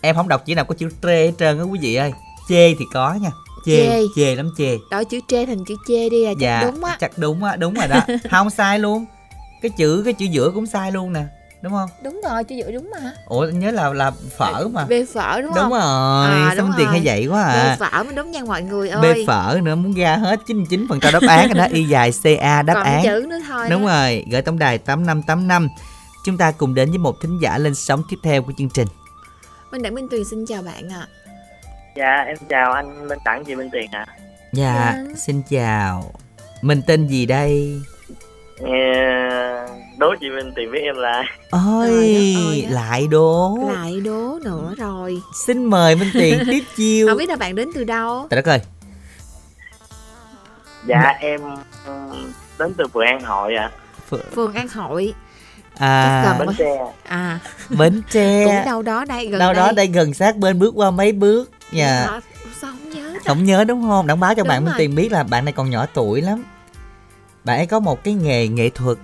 Em không đọc chữ nào có chữ trê hết trơn á quý vị ơi. Chê thì có nha. Chê Chê. chê lắm chê. Đổi chữ trê thành chữ chê đi là chắc dạ đúng á. chắc đúng á đúng rồi đó. Không sai luôn. Cái chữ cái chữ giữa cũng sai luôn nè đúng không? Đúng rồi chữ giữa đúng mà. Ủa nhớ là là phở mà. bê phở đúng, đúng không? rồi À, đúng tiền hay vậy quá bê à phở mới đúng nha mọi người ơi. bê phở nữa muốn ra hết 99 phần trăm đáp án rồi đó. Y dài ca đáp còn án. chữ nữa thôi Đúng đó. rồi, gửi tổng đài 8585. Chúng ta cùng đến với một thính giả lên sóng tiếp theo của chương trình. Minh Đặng Minh Tuyền xin chào bạn ạ. Dạ em chào anh Minh Đẳng chị Minh Tiền ạ. Dạ, xin chào. Mình tên gì đây? Nghe đố chị Minh Tiền biết em là Ôi, lại đố. lại đố nữa rồi Xin mời Minh Tiền tiếp chiêu. không biết là bạn đến từ đâu Trời đất ơi, Dạ em ừm, đến từ Phường An Hội ạ phường An Hội à, Bến Tre à Bến Tre. cũng đâu đó đây gần Đâu đó đây đây gần sát bên bước qua mấy bước. Dạ. Hả? sao không nhớ? Không nhớ đúng không? Đặng báo cho Đúng bạn Minh rồi. Tiền biết là bạn này còn nhỏ tuổi lắm. Bạn ấy có một cái nghề nghệ thuật.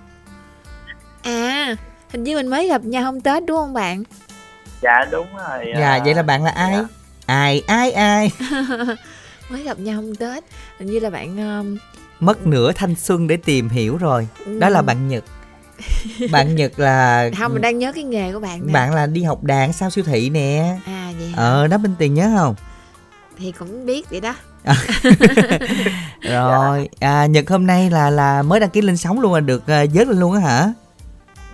à hình như mình mới gặp nhau hôm Tết đúng không bạn Dạ đúng rồi Dạ, à, vậy là bạn là ai? Ai, ai, ai? mới gặp nhau hôm Tết hình như là bạn um, mất nửa thanh xuân để tìm hiểu rồi Ừ. đó là bạn nhật bạn nhật là không mình đang nhớ cái nghề của bạn nè bạn là đi học đàn sau siêu thị nè à vậy hả? ờ đó minh tiền nhớ không thì cũng biết vậy đó rồi à, nhật hôm nay là là mới đăng ký lên sóng luôn là được uh, dớt lên luôn á hả?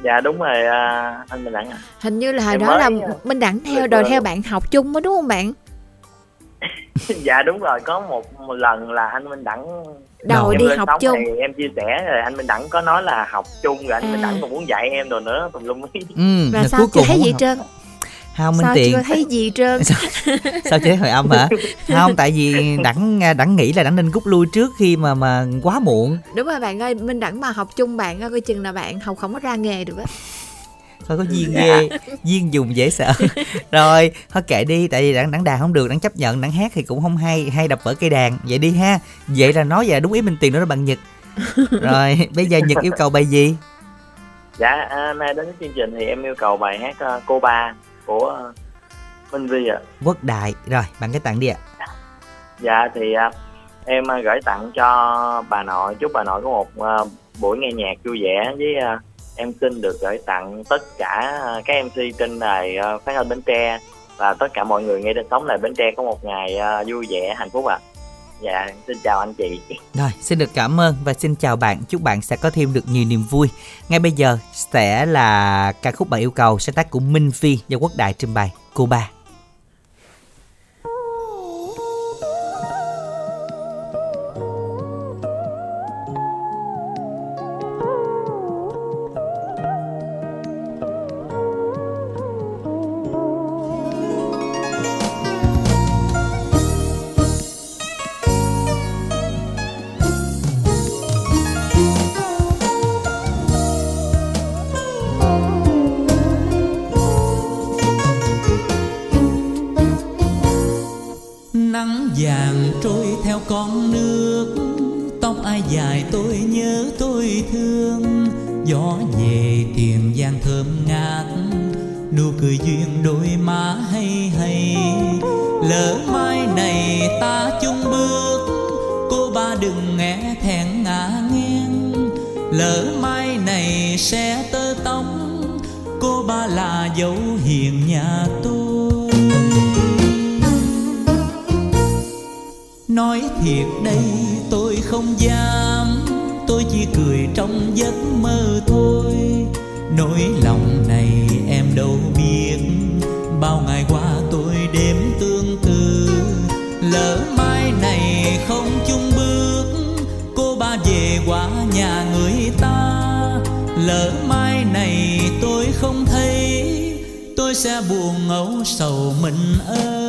Dạ đúng rồi à, anh Minh Đẳng ạ. Hình như là hồi Em đó là mới, à, Minh Đẳng theo đòi rồi. theo bạn học chung đó đúng không bạn? Dạ đúng rồi có một, một lần là anh Minh Đẳng Đòi đi học chung. thì em chia sẻ rồi anh Minh Đẳng có nói là học chung rồi anh À. Minh Đẳng còn muốn dạy em rồi nữa tùm lum. Ừ và sao? chưa cùng thấy gì trơn không minh sao tiền. chưa thấy gì trơn? Sao chế hồi âm hả? Không tại vì đẳng đẳng nghĩ là đẳng nên rút lui trước khi mà mà quá muộn. Đúng rồi bạn ơi Minh Đẳng mà học chung bạn coi chừng là bạn học không có ra nghề được á. Thôi có duyên ghê duyên dùng dễ sợ. Rồi thôi kệ đi tại vì đẳng đẳng đàn không được đẳng chấp nhận đẳng hát thì cũng không hay hay đập vỡ cây đàn. Vậy đi ha. Vậy là nói về đúng ý minh tiền nữa đó bạn nhật. Rồi bây giờ nhật yêu cầu bài gì? Dạ à, nay đến với chương trình thì em yêu cầu bài hát à, Cô Ba của à, Minh Vi ạ. Quốc đại. Rồi bạn cái tặng đi ạ. Dạ thì à, em à, gửi tặng cho bà nội chúc bà nội có một à, buổi nghe nhạc vui vẻ với à, em xin được gửi tặng tất cả à, các MC trên đài à, phát thanh Bến Tre và tất cả mọi người nghe trên sóng đài Bến Tre có một ngày à, vui vẻ hạnh phúc ạ. Dạ xin chào anh chị. rồi, xin được cảm ơn và xin chào bạn. Chúc bạn sẽ có thêm được nhiều niềm vui. Ngay bây giờ sẽ là ca khúc bạn yêu cầu sáng tác của minh phi do quốc đại trình bày. Cô ba. Chỉ cười trong giấc mơ thôi. Nỗi lòng này em đâu biết. Bao ngày qua tôi đêm tương tư lỡ mai này không chung bước, cô ba về qua nhà người ta. Lỡ mai này tôi không thấy, tôi sẽ buồn âu sầu mình ơi.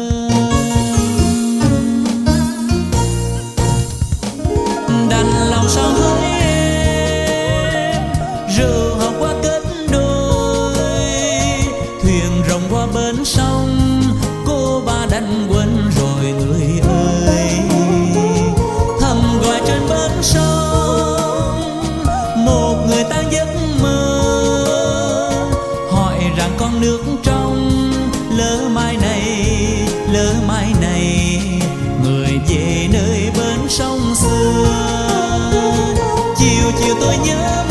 Tôi nhớ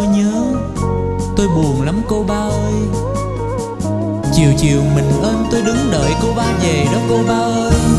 tôi nhớ, tôi buồn lắm cô ba ơi. Chiều chiều mình ơn tôi đứng đợi cô ba về đó cô ba ơi.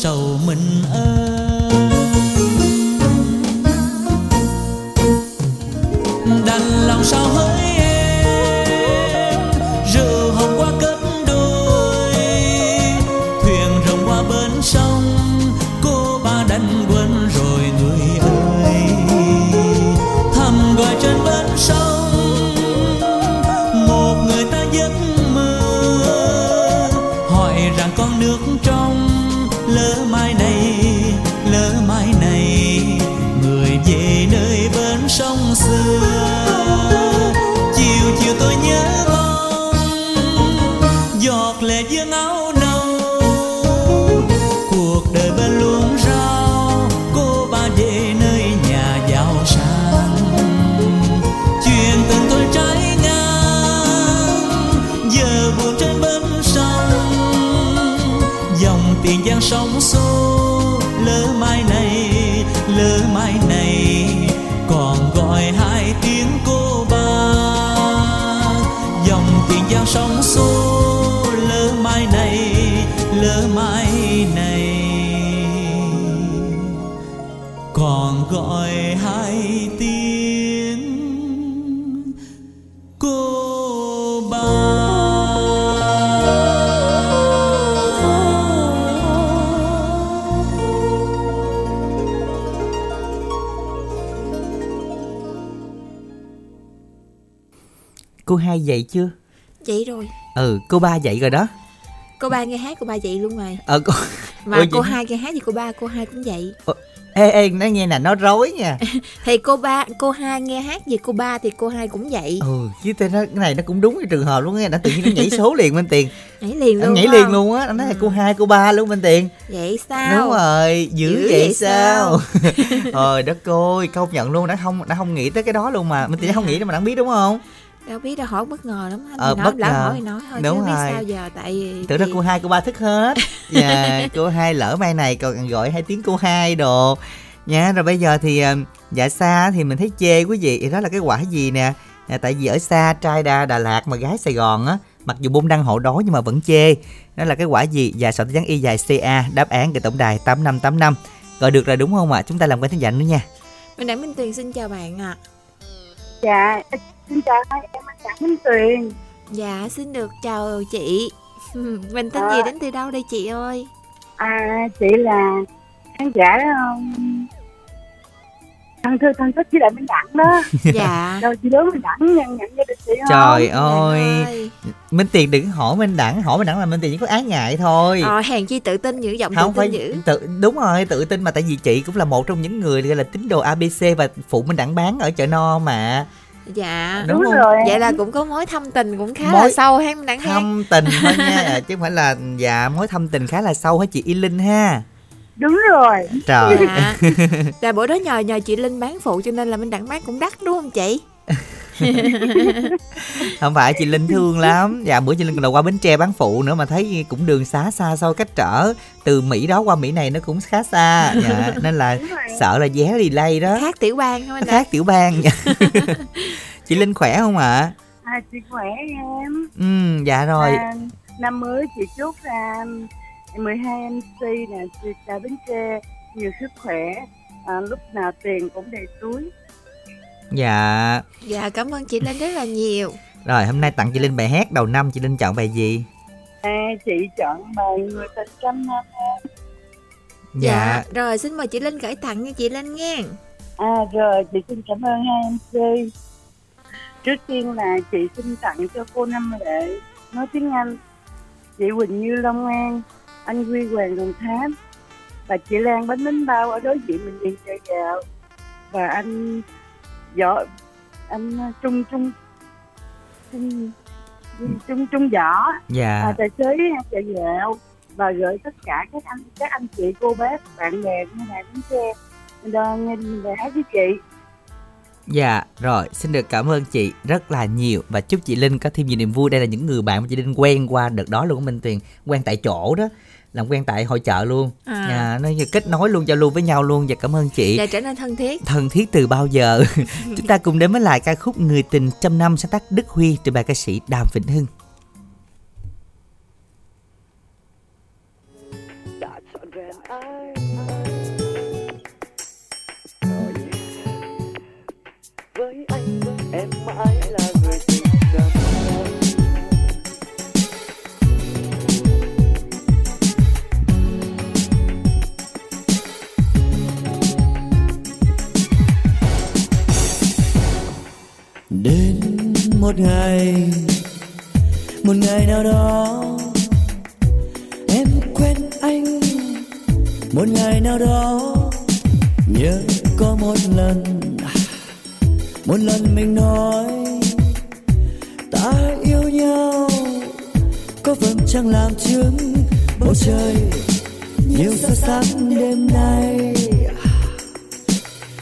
Sầu mình ơi. Hai dậy chưa? Vậy rồi Ừ, cô ba dậy rồi đó. Cô ba nghe hát cô ba dậy luôn rồi Ờ cô Mà Ủa, cô vậy- hai nghe hát thì cô ba cô hai cũng dậy Ê ê nó nghe nè nó rối nha. Thì cô ba cô hai nghe hát gì cô ba thì cô hai cũng dậy Ừ, chứ tên nó cái này nó cũng đúng cái trường hợp luôn nghe, nó tự nhiên nó nhảy số liền bên tiền. Nhảy liền luôn nhảy liền không? luôn á, nó nói là cô hai cô ba luôn bên tiền. Vậy sao Đúng rồi, dữ, Dữ vậy, vậy sao? Trời đất ơi, công nhận luôn, đã không đã không nghĩ tới cái đó luôn mà. Mình tiền không nghĩ đâu mà đã biết đúng không? Đâu biết đâu hỏi bất ngờ lắm anh Ờ, nói bất lỡ ngờ. hỏi nói thôi Đúng chứ biết rồi. sao giờ tại vì Tưởng ra cô hai cô ba thức hết. Dạ cô hai lỡ mai này còn gọi hai tiếng cô hai đồ. Nha rồi bây giờ thì ờ, dạ xa thì mình thấy chê quý vị. Đó là cái quả gì nè? À, tại vì ở xa trai đa Đà Lạt mà gái Sài Gòn á mặc dù bôn đăng hộ đói nhưng mà vẫn chê. Đó là cái quả gì? Dạ tin nhắn y dài ca đáp án từ tổng đài tám năm tám năm. Gọi được rồi đúng không ạ? Chúng ta làm quen thính giả nữa nha. Mình đặng minh tuyền xin chào bạn ạ. Dạ, xin chào hai em anh Đặng Minh Tuyền. dạ xin được chào chị mình tên À. gì đến từ đâu đây chị ơi À, chị là khán giả um, thân thư thân thích với lại Minh Đặng đó. dạ Đâu chị đối Minh Đặng nhận nhận gia đình chị không? trời ơi Minh Tiền đừng hỏi Minh Đẳng hỏi Minh Đẳng là Minh Tiền chỉ có ái ngại thôi ờ hèn chi tự tin dữ giọng không tự phải tin dữ tự đúng rồi tự tin mà tại vì chị cũng là một trong những người gọi là tín đồ ABC và phụ Minh Đẳng bán ở chợ no mà dạ Đúng Đúng rồi. vậy là cũng có mối thâm tình cũng khá là Mối sâu ha minh đặng ha thâm tình thôi nha chứ không phải là dạ mối thâm tình khá là sâu hả chị Y Linh ha Đúng rồi. trời Dạ. là bữa đó nhờ nhờ chị linh bán phụ cho nên là minh đặng bán cũng đắt đúng không chị không phải chị Linh thương lắm. Dạ bữa chị Linh còn đầu qua Bến Tre bán phụ nữa mà thấy cũng đường xá xa xôi cách trở. Từ Mỹ đó qua Mỹ này nó cũng khá xa. Dạ, nên là sợ là vé delay đó. Khác tiểu bang không anh khác tiểu bang. Chị Linh khỏe không ạ? À, chị khỏe em. ừ dạ rồi. À, năm mới chị chúc à, 12 MC nè, chị chào Bến Tre, nhiều sức khỏe, à, lúc nào tiền cũng đầy túi. Dạ. Dạ cảm ơn chị linh rất là nhiều. Rồi hôm nay tặng chị Linh bài hát đầu năm chị Linh chọn bài gì? À, chị chọn bài người tình trăm năm em. dạ. Rồi xin mời chị linh gửi tặng cho chị linh nghe. À rồi, chị xin cảm ơn hai MC. Trước tiên là chị xin tặng cho cô Năm Lệ nói tiếng Anh, chị Quỳnh Như Long An, anh Quy Hoàng Đồng Tháp, và chị Lan Bánh Bánh Bao ở đối diện bệnh viện chợ gạo, và anh võ anh Trung Trung Trung Trung Trung Võ, Dạ. à, tài xế chợ gạo và gửi tất cả các anh các anh chị cô bác bạn bè nghe đài bến tre mình đang nghe bài hát với chị. Dạ, rồi, xin được cảm ơn chị rất là nhiều. Và chúc chị Linh có thêm nhiều niềm vui. Đây là những người bạn mà chị Linh quen qua đợt đó luôn của Minh Tuyền, quen tại chỗ đó, làm quen tại hội chợ luôn. À. À, nó như kết nối luôn, giao lưu với nhau luôn và cảm ơn chị. để trở nên thân thiết Thân thiết từ bao giờ? Chúng ta cùng đến với lại ca khúc Người tình trăm năm sáng tác Đức Huy từ bài ca sĩ Đàm Vĩnh Hưng. Một ngày một ngày nào đó. Em quen anh, một ngày nào đó. Nhớ có một lần một lần mình nói, ta yêu nhau, có vầng trăng làm chứng bầu trời nhiều sao sáng đêm nay.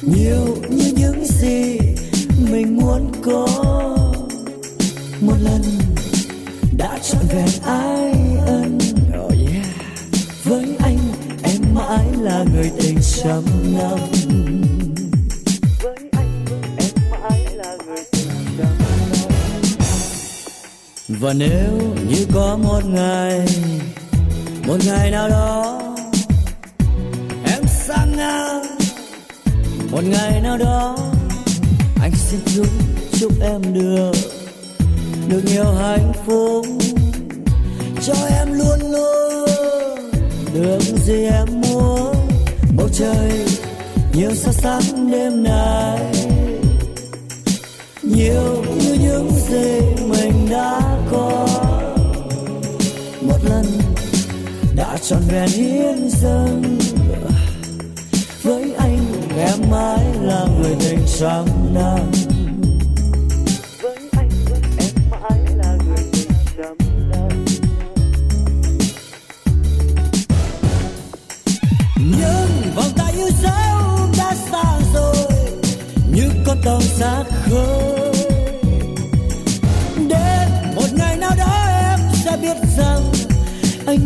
Nhiều như những gì mình muốn có một lần đã trọn vẹn ái ân. Oh yeah. với anh, em mãi là người tình trăm năm với anh em mãi là người tình trăm năm và nếu như có một ngày một ngày nào đó, em sang ngang, một ngày nào đó, anh xin chúc chúc em được được nhiều hạnh phúc. Cho em luôn luôn được gì em muốn. Bầu trời nhiều sao sáng đêm nay. Nhiều như những gì mình đã có. Một lần đã trọn vẹn hiến dâng. Với anh em mãi là người tình trăm năm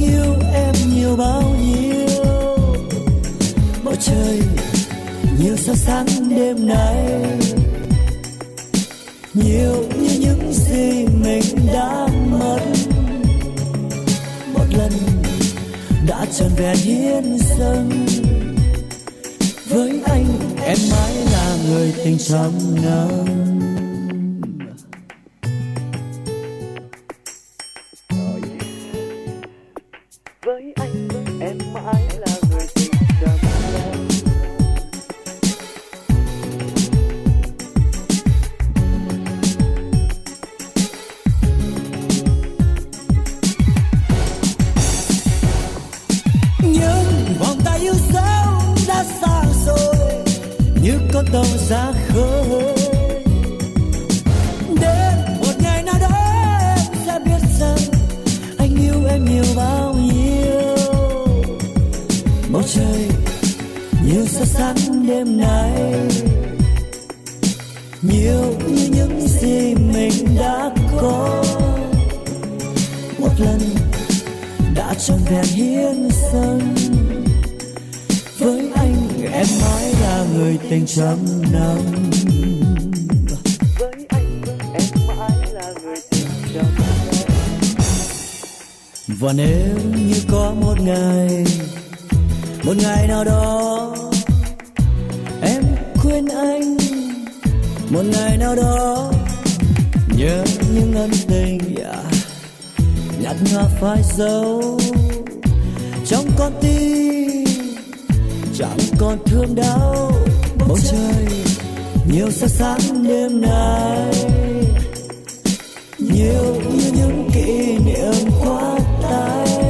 Yêu em nhiều bao nhiêu? Bầu trời nhiều sao sáng đêm nay. Nhiều như những gì mình đã mất. Một lần đã trọn vẹn hiến dâng. Với anh em mãi là người tình trong nắng. Ngày nào đó. Nhớ những ân tình, yeah. nhạt nhòa phai dấu. Trong con tim, chẳng còn thương đau. Bầu trời, nhiều sao sáng đêm nay. Nhiều như những kỷ niệm qua tay.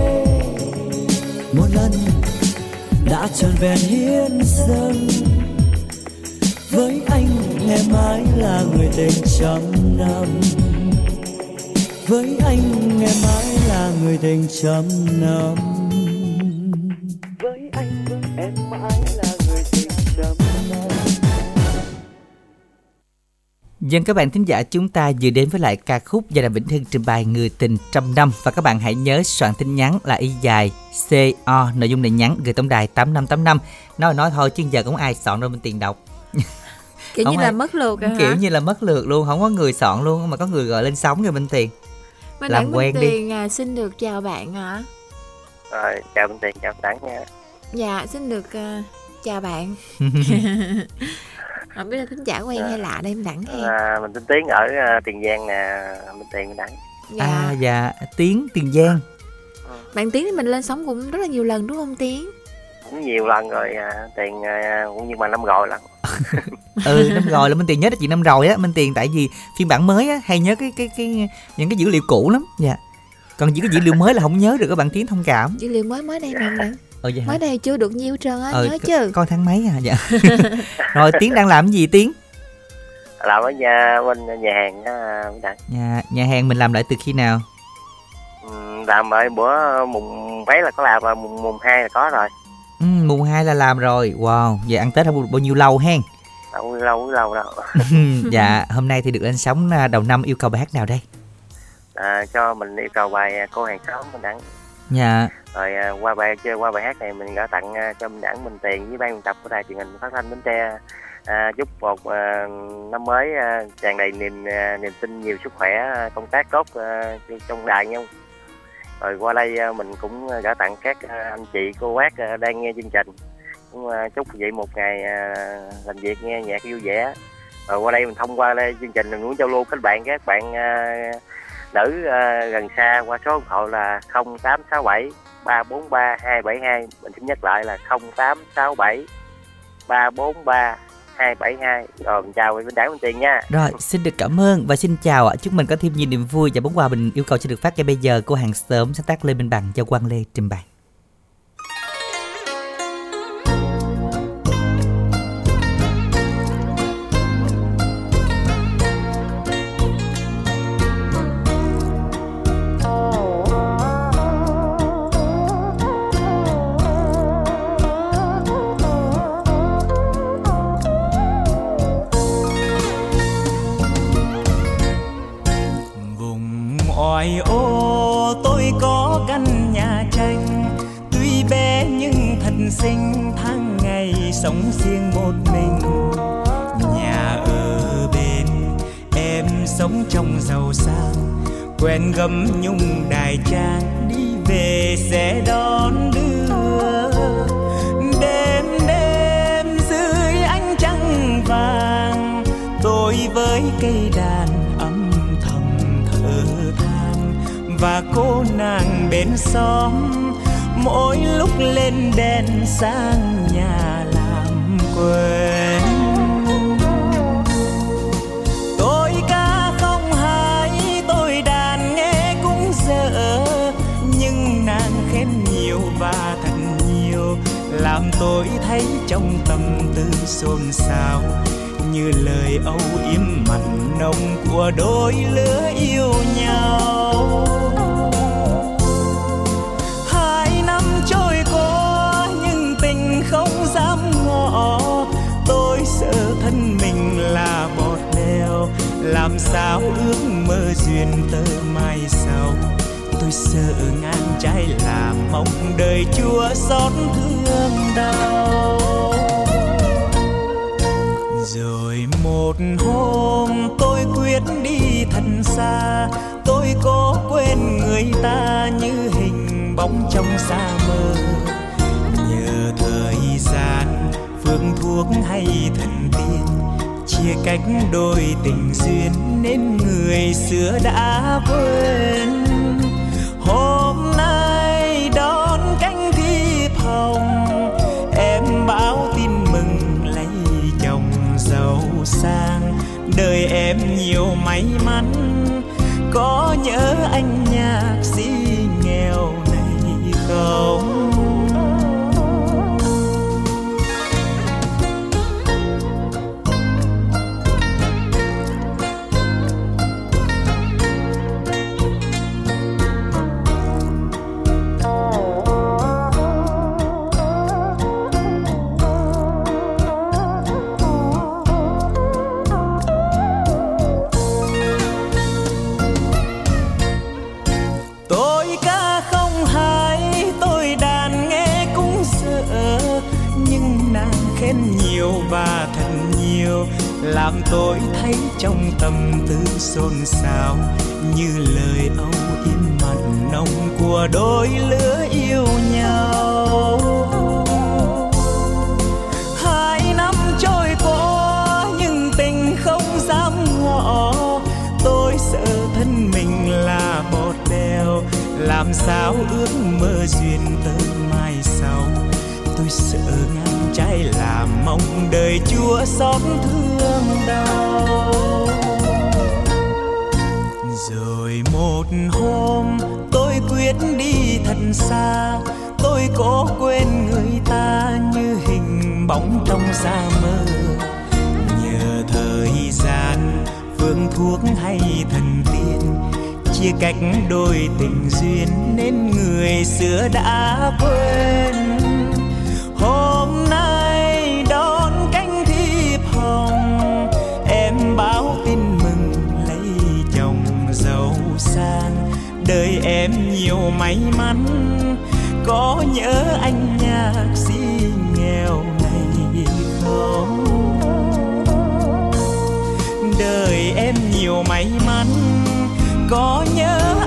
Một lần đã trọn vẹn hiến dâng với anh em mãi là người tình trăm năm. Với anh em mãi là người tình trăm năm. Với anh em mãi là người tình trăm năm. Dân, các bạn thính giả, chúng ta vừa đến với lại ca khúc do Đàm Vĩnh Hưng trình bày Người tình trăm năm. Và các bạn hãy nhớ soạn tin nhắn là y dài CO nội dung này nhắn gửi tổng đài 8585 nói nói thôi chứ giờ cũng ai soạn đâu bên tiền đọc. kiểu Không như là ai- mất lượt rồi hả? kiểu như là mất lượt luôn không có người soạn luôn mà có người gọi lên sóng rồi bên tiền. Minh làm quen Minh đi. Tiền à, xin được chào bạn ạ. Rồi chào Bình Tiền chào Đẳng nha. Dạ xin được à, chào bạn. Không biết là thính giả quen hay lạ đây em Đẳng hen à, mình tên Tiến ở à, Tiền Giang nè Bình Tiền Đẳng. Dạ. À dạ tiếng tiền giang. Bạn Tiến thì mình lên sóng cũng rất là nhiều lần đúng không Tiến cũng nhiều lần rồi à, Tiền à, cũng như mà năm rồi lần ừ năm rồi là minh tiền nhớ là chuyện năm rồi á. Minh tiền tại vì phiên bản mới á hay nhớ cái cái cái những cái dữ liệu cũ lắm. Dạ. Còn những cái dữ liệu mới là không nhớ được các bạn tiếng thông cảm. Dữ liệu mới mới đây Đẳng ờ dạ. Hả? mới đây chưa được nhiêu trơn á Ờ, nhớ c- chứ? coi tháng mấy à? Dạ. Rồi tiến đang làm cái gì tiến? Làm ở nhà bên nhà hàng á Đẳng nhà nhà hàng mình làm lại từ khi nào? Ừ, làm ở bữa mùng mấy là có làm rồi mùng mùng hai là có rồi ừ, mùng 2 là làm rồi. Wow vậy ăn tết không bao nhiêu lâu hen? Đâu lâu lâu đâu dạ hôm nay thì được lên sóng à, đầu năm yêu cầu bài hát nào đây? À, cho mình yêu cầu bài à, cô hàng xóm mình đẳng dạ. Rồi à, qua bài chơi qua bài hát này mình gửi tặng à, cho mình đẳng mình tiền với ban tập của đài truyền hình phát thanh bến tre. À, chúc một à, năm mới à, tràn đầy niềm à, niềm tin nhiều sức khỏe à, công tác tốt à, trong đài nha rồi qua đây ờ, mình cũng à, gửi tặng các ờ, anh chị cô bác đang nghe chương trình. Cũng chúc quý vị một ngày làm việc nghe nhạc vui vẻ. Rồi qua đây mình thông qua đây chương trình mình muốn giao lưu các bạn các bạn nữ gần xa qua số điện thoại là 0867 343 272 mình xin nhắc lại là 0867 343 272 rồi mình chào bên đảng bên tiền nha Rồi, xin được cảm ơn và xin chào ạ. Chúc mình có thêm nhiều niềm vui và món quà mình yêu cầu sẽ được phát ngay bây giờ của hàng sớm sáng tác Lê Minh Bằng cho Quang Lê trình bày. Tôi thấy trong tâm tư xôn xao, như lời âu yếm mặn nồng của đôi lứa yêu nhau. Hai năm trôi qua nhưng tình không dám ngỏ, tôi sợ thân mình là bọt đèo làm sao ước mơ duyên tới mai sau sợ ngang trái là mong đời chúa xót thương đau. Rồi một hôm tôi quyết đi thật xa, tôi có quên người ta như hình bóng trong xa mơ. Nhờ thời gian, phương thuốc hay thần tiên, chia cách đôi tình duyên nên người xưa đã quên. Nhiều may mắn. Có nhớ anh nhạc sĩ nghèo này không? Đời em nhiều may mắn. Có nhớ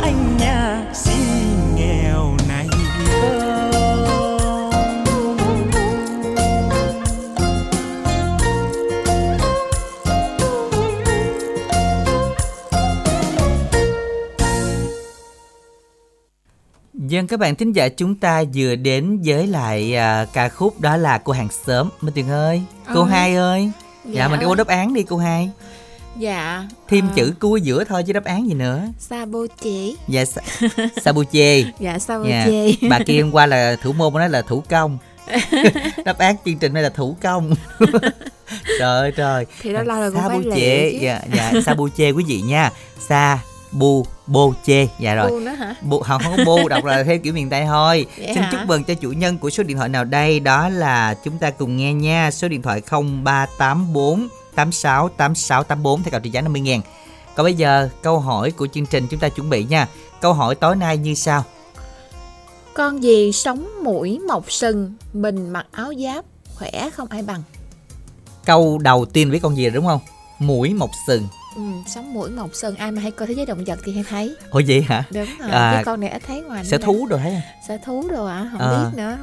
Dân các bạn thính giả chúng ta vừa đến với lại à, ca khúc đó là cô hàng xóm. Minh Tuyền ơi Cô Ờ. hai ơi. Dạ, Dạ. mình có đáp án đi cô hai. Dạ Thêm ờ, chữ cua giữa thôi chứ đáp án gì nữa. Saboche Dạ sa, Sabuche Dạ Saboche Bà kia hôm qua là thủ môn nói là thủ công. Đáp án chương trình này là thủ công. Trời ơi trời. Thì lâu là cũng phải lẹ chứ. Dạ, dạ Sabuche quý vị nha. Sa bu bô chê dạ rồi Bu nữa hả? bu không không có bu đọc là theo kiểu miền tây thôi Vậy xin hả? chúc mừng cho chủ nhân của số điện thoại nào đây đó là chúng ta cùng nghe nha số điện thoại 0384 86 8684 theo cào trị giá 50 ngàn còn bây giờ câu hỏi của chương trình chúng ta chuẩn bị nha câu hỏi tối nay như sau Con gì sống mũi mọc sừng, mình mặc áo giáp, khỏe không ai bằng. Câu đầu tiên với con gì đúng không? Mũi mọc sừng. Ừ, sống mũi mọc sừng ai mà hay coi thế giới động vật thì hay thấy. Ủa vậy hả? Đúng rồi, À, cái con này ít thấy ngoài. Sở nữa thú rồi thấy Sở thú rồi ạ, không À. biết nữa.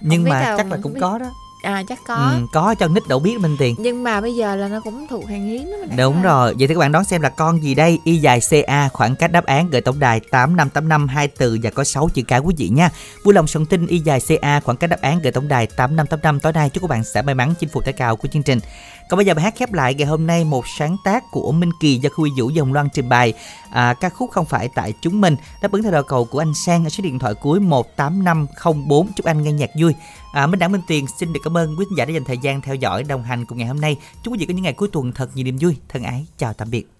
Nhưng biết mà đâu, chắc là không cũng biết. có đó. À chắc có. Ừ, có cho nít đâu biết minh tiền. Nhưng mà bây giờ là nó cũng thuộc hàng hiếm đó. Đúng rồi, vậy thì các bạn đón xem là con gì đây? Y dài CA, khoảng cách đáp án gửi tổng đài 8585 hai từ và có 6 chữ cái quý vị nha. Vui lòng soạn tin Y dài CA, khoảng cách đáp án gửi tổng đài 8585 tối nay chúc các bạn sẽ may mắn chinh phục thẻ cao của chương trình. Còn bây giờ bài hát khép lại ngày hôm nay một sáng tác của Minh Kỳ do Khuy Vũ Dòng Loan trình bày. À, ca khúc không phải tại chúng mình đáp ứng theo đầu cầu của anh Sang ở số điện thoại cuối 18504 chúc anh nghe nhạc vui. À, Minh Đảng Minh Tiền xin được cảm ơn quý khán giả đã dành thời gian theo dõi đồng hành cùng ngày hôm nay. Chúc quý vị có những ngày cuối tuần thật nhiều niềm vui. Thân ái, chào tạm biệt.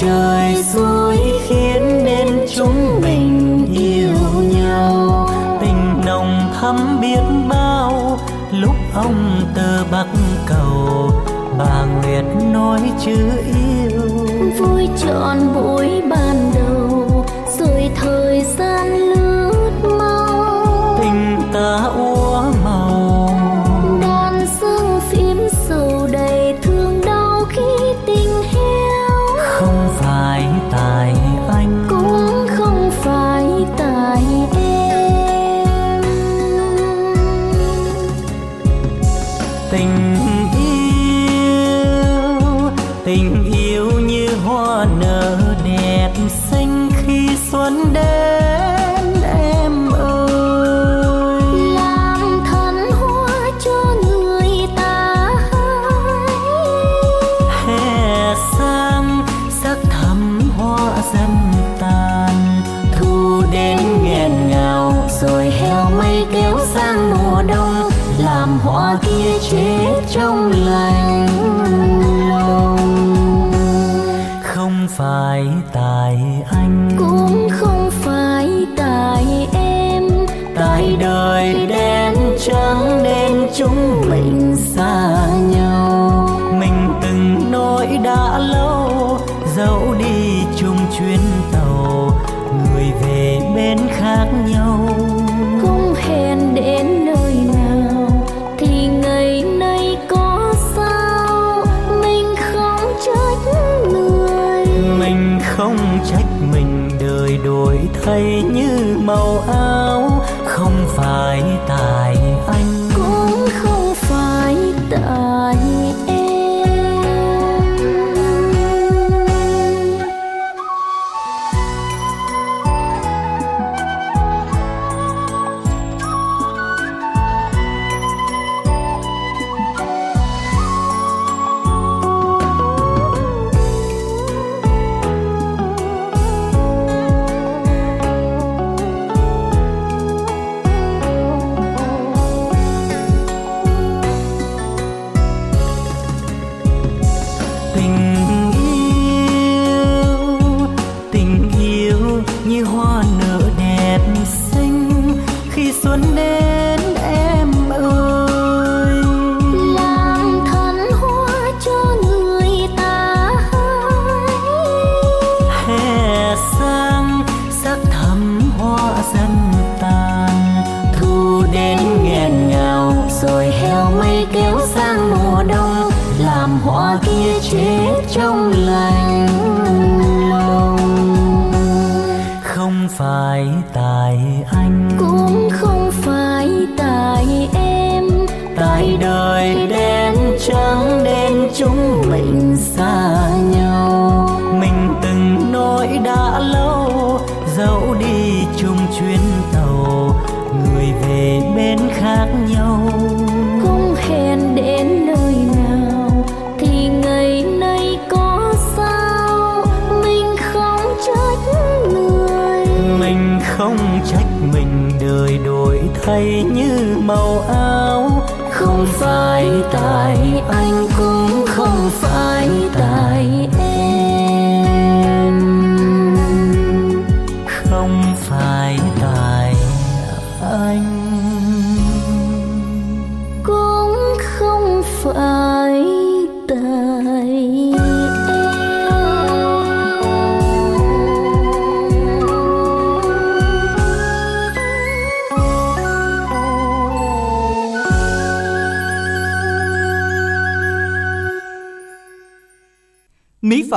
Trời xui khiến nên chúng mình yêu nhau. Tình nồng thắm biết bao, lúc ông tơ bắc cầu, bà nguyệt nói chữ yêu. Vui trọn buổi ban đầu phải tại anh. Cũng không phải tại em. Tại đời đen trắng nên chúng mình xa nhau. Mình từng nói đã lâu dẫu đi chung chuyến tàu người về bên khác nhau đổi như màu áo không phải tài.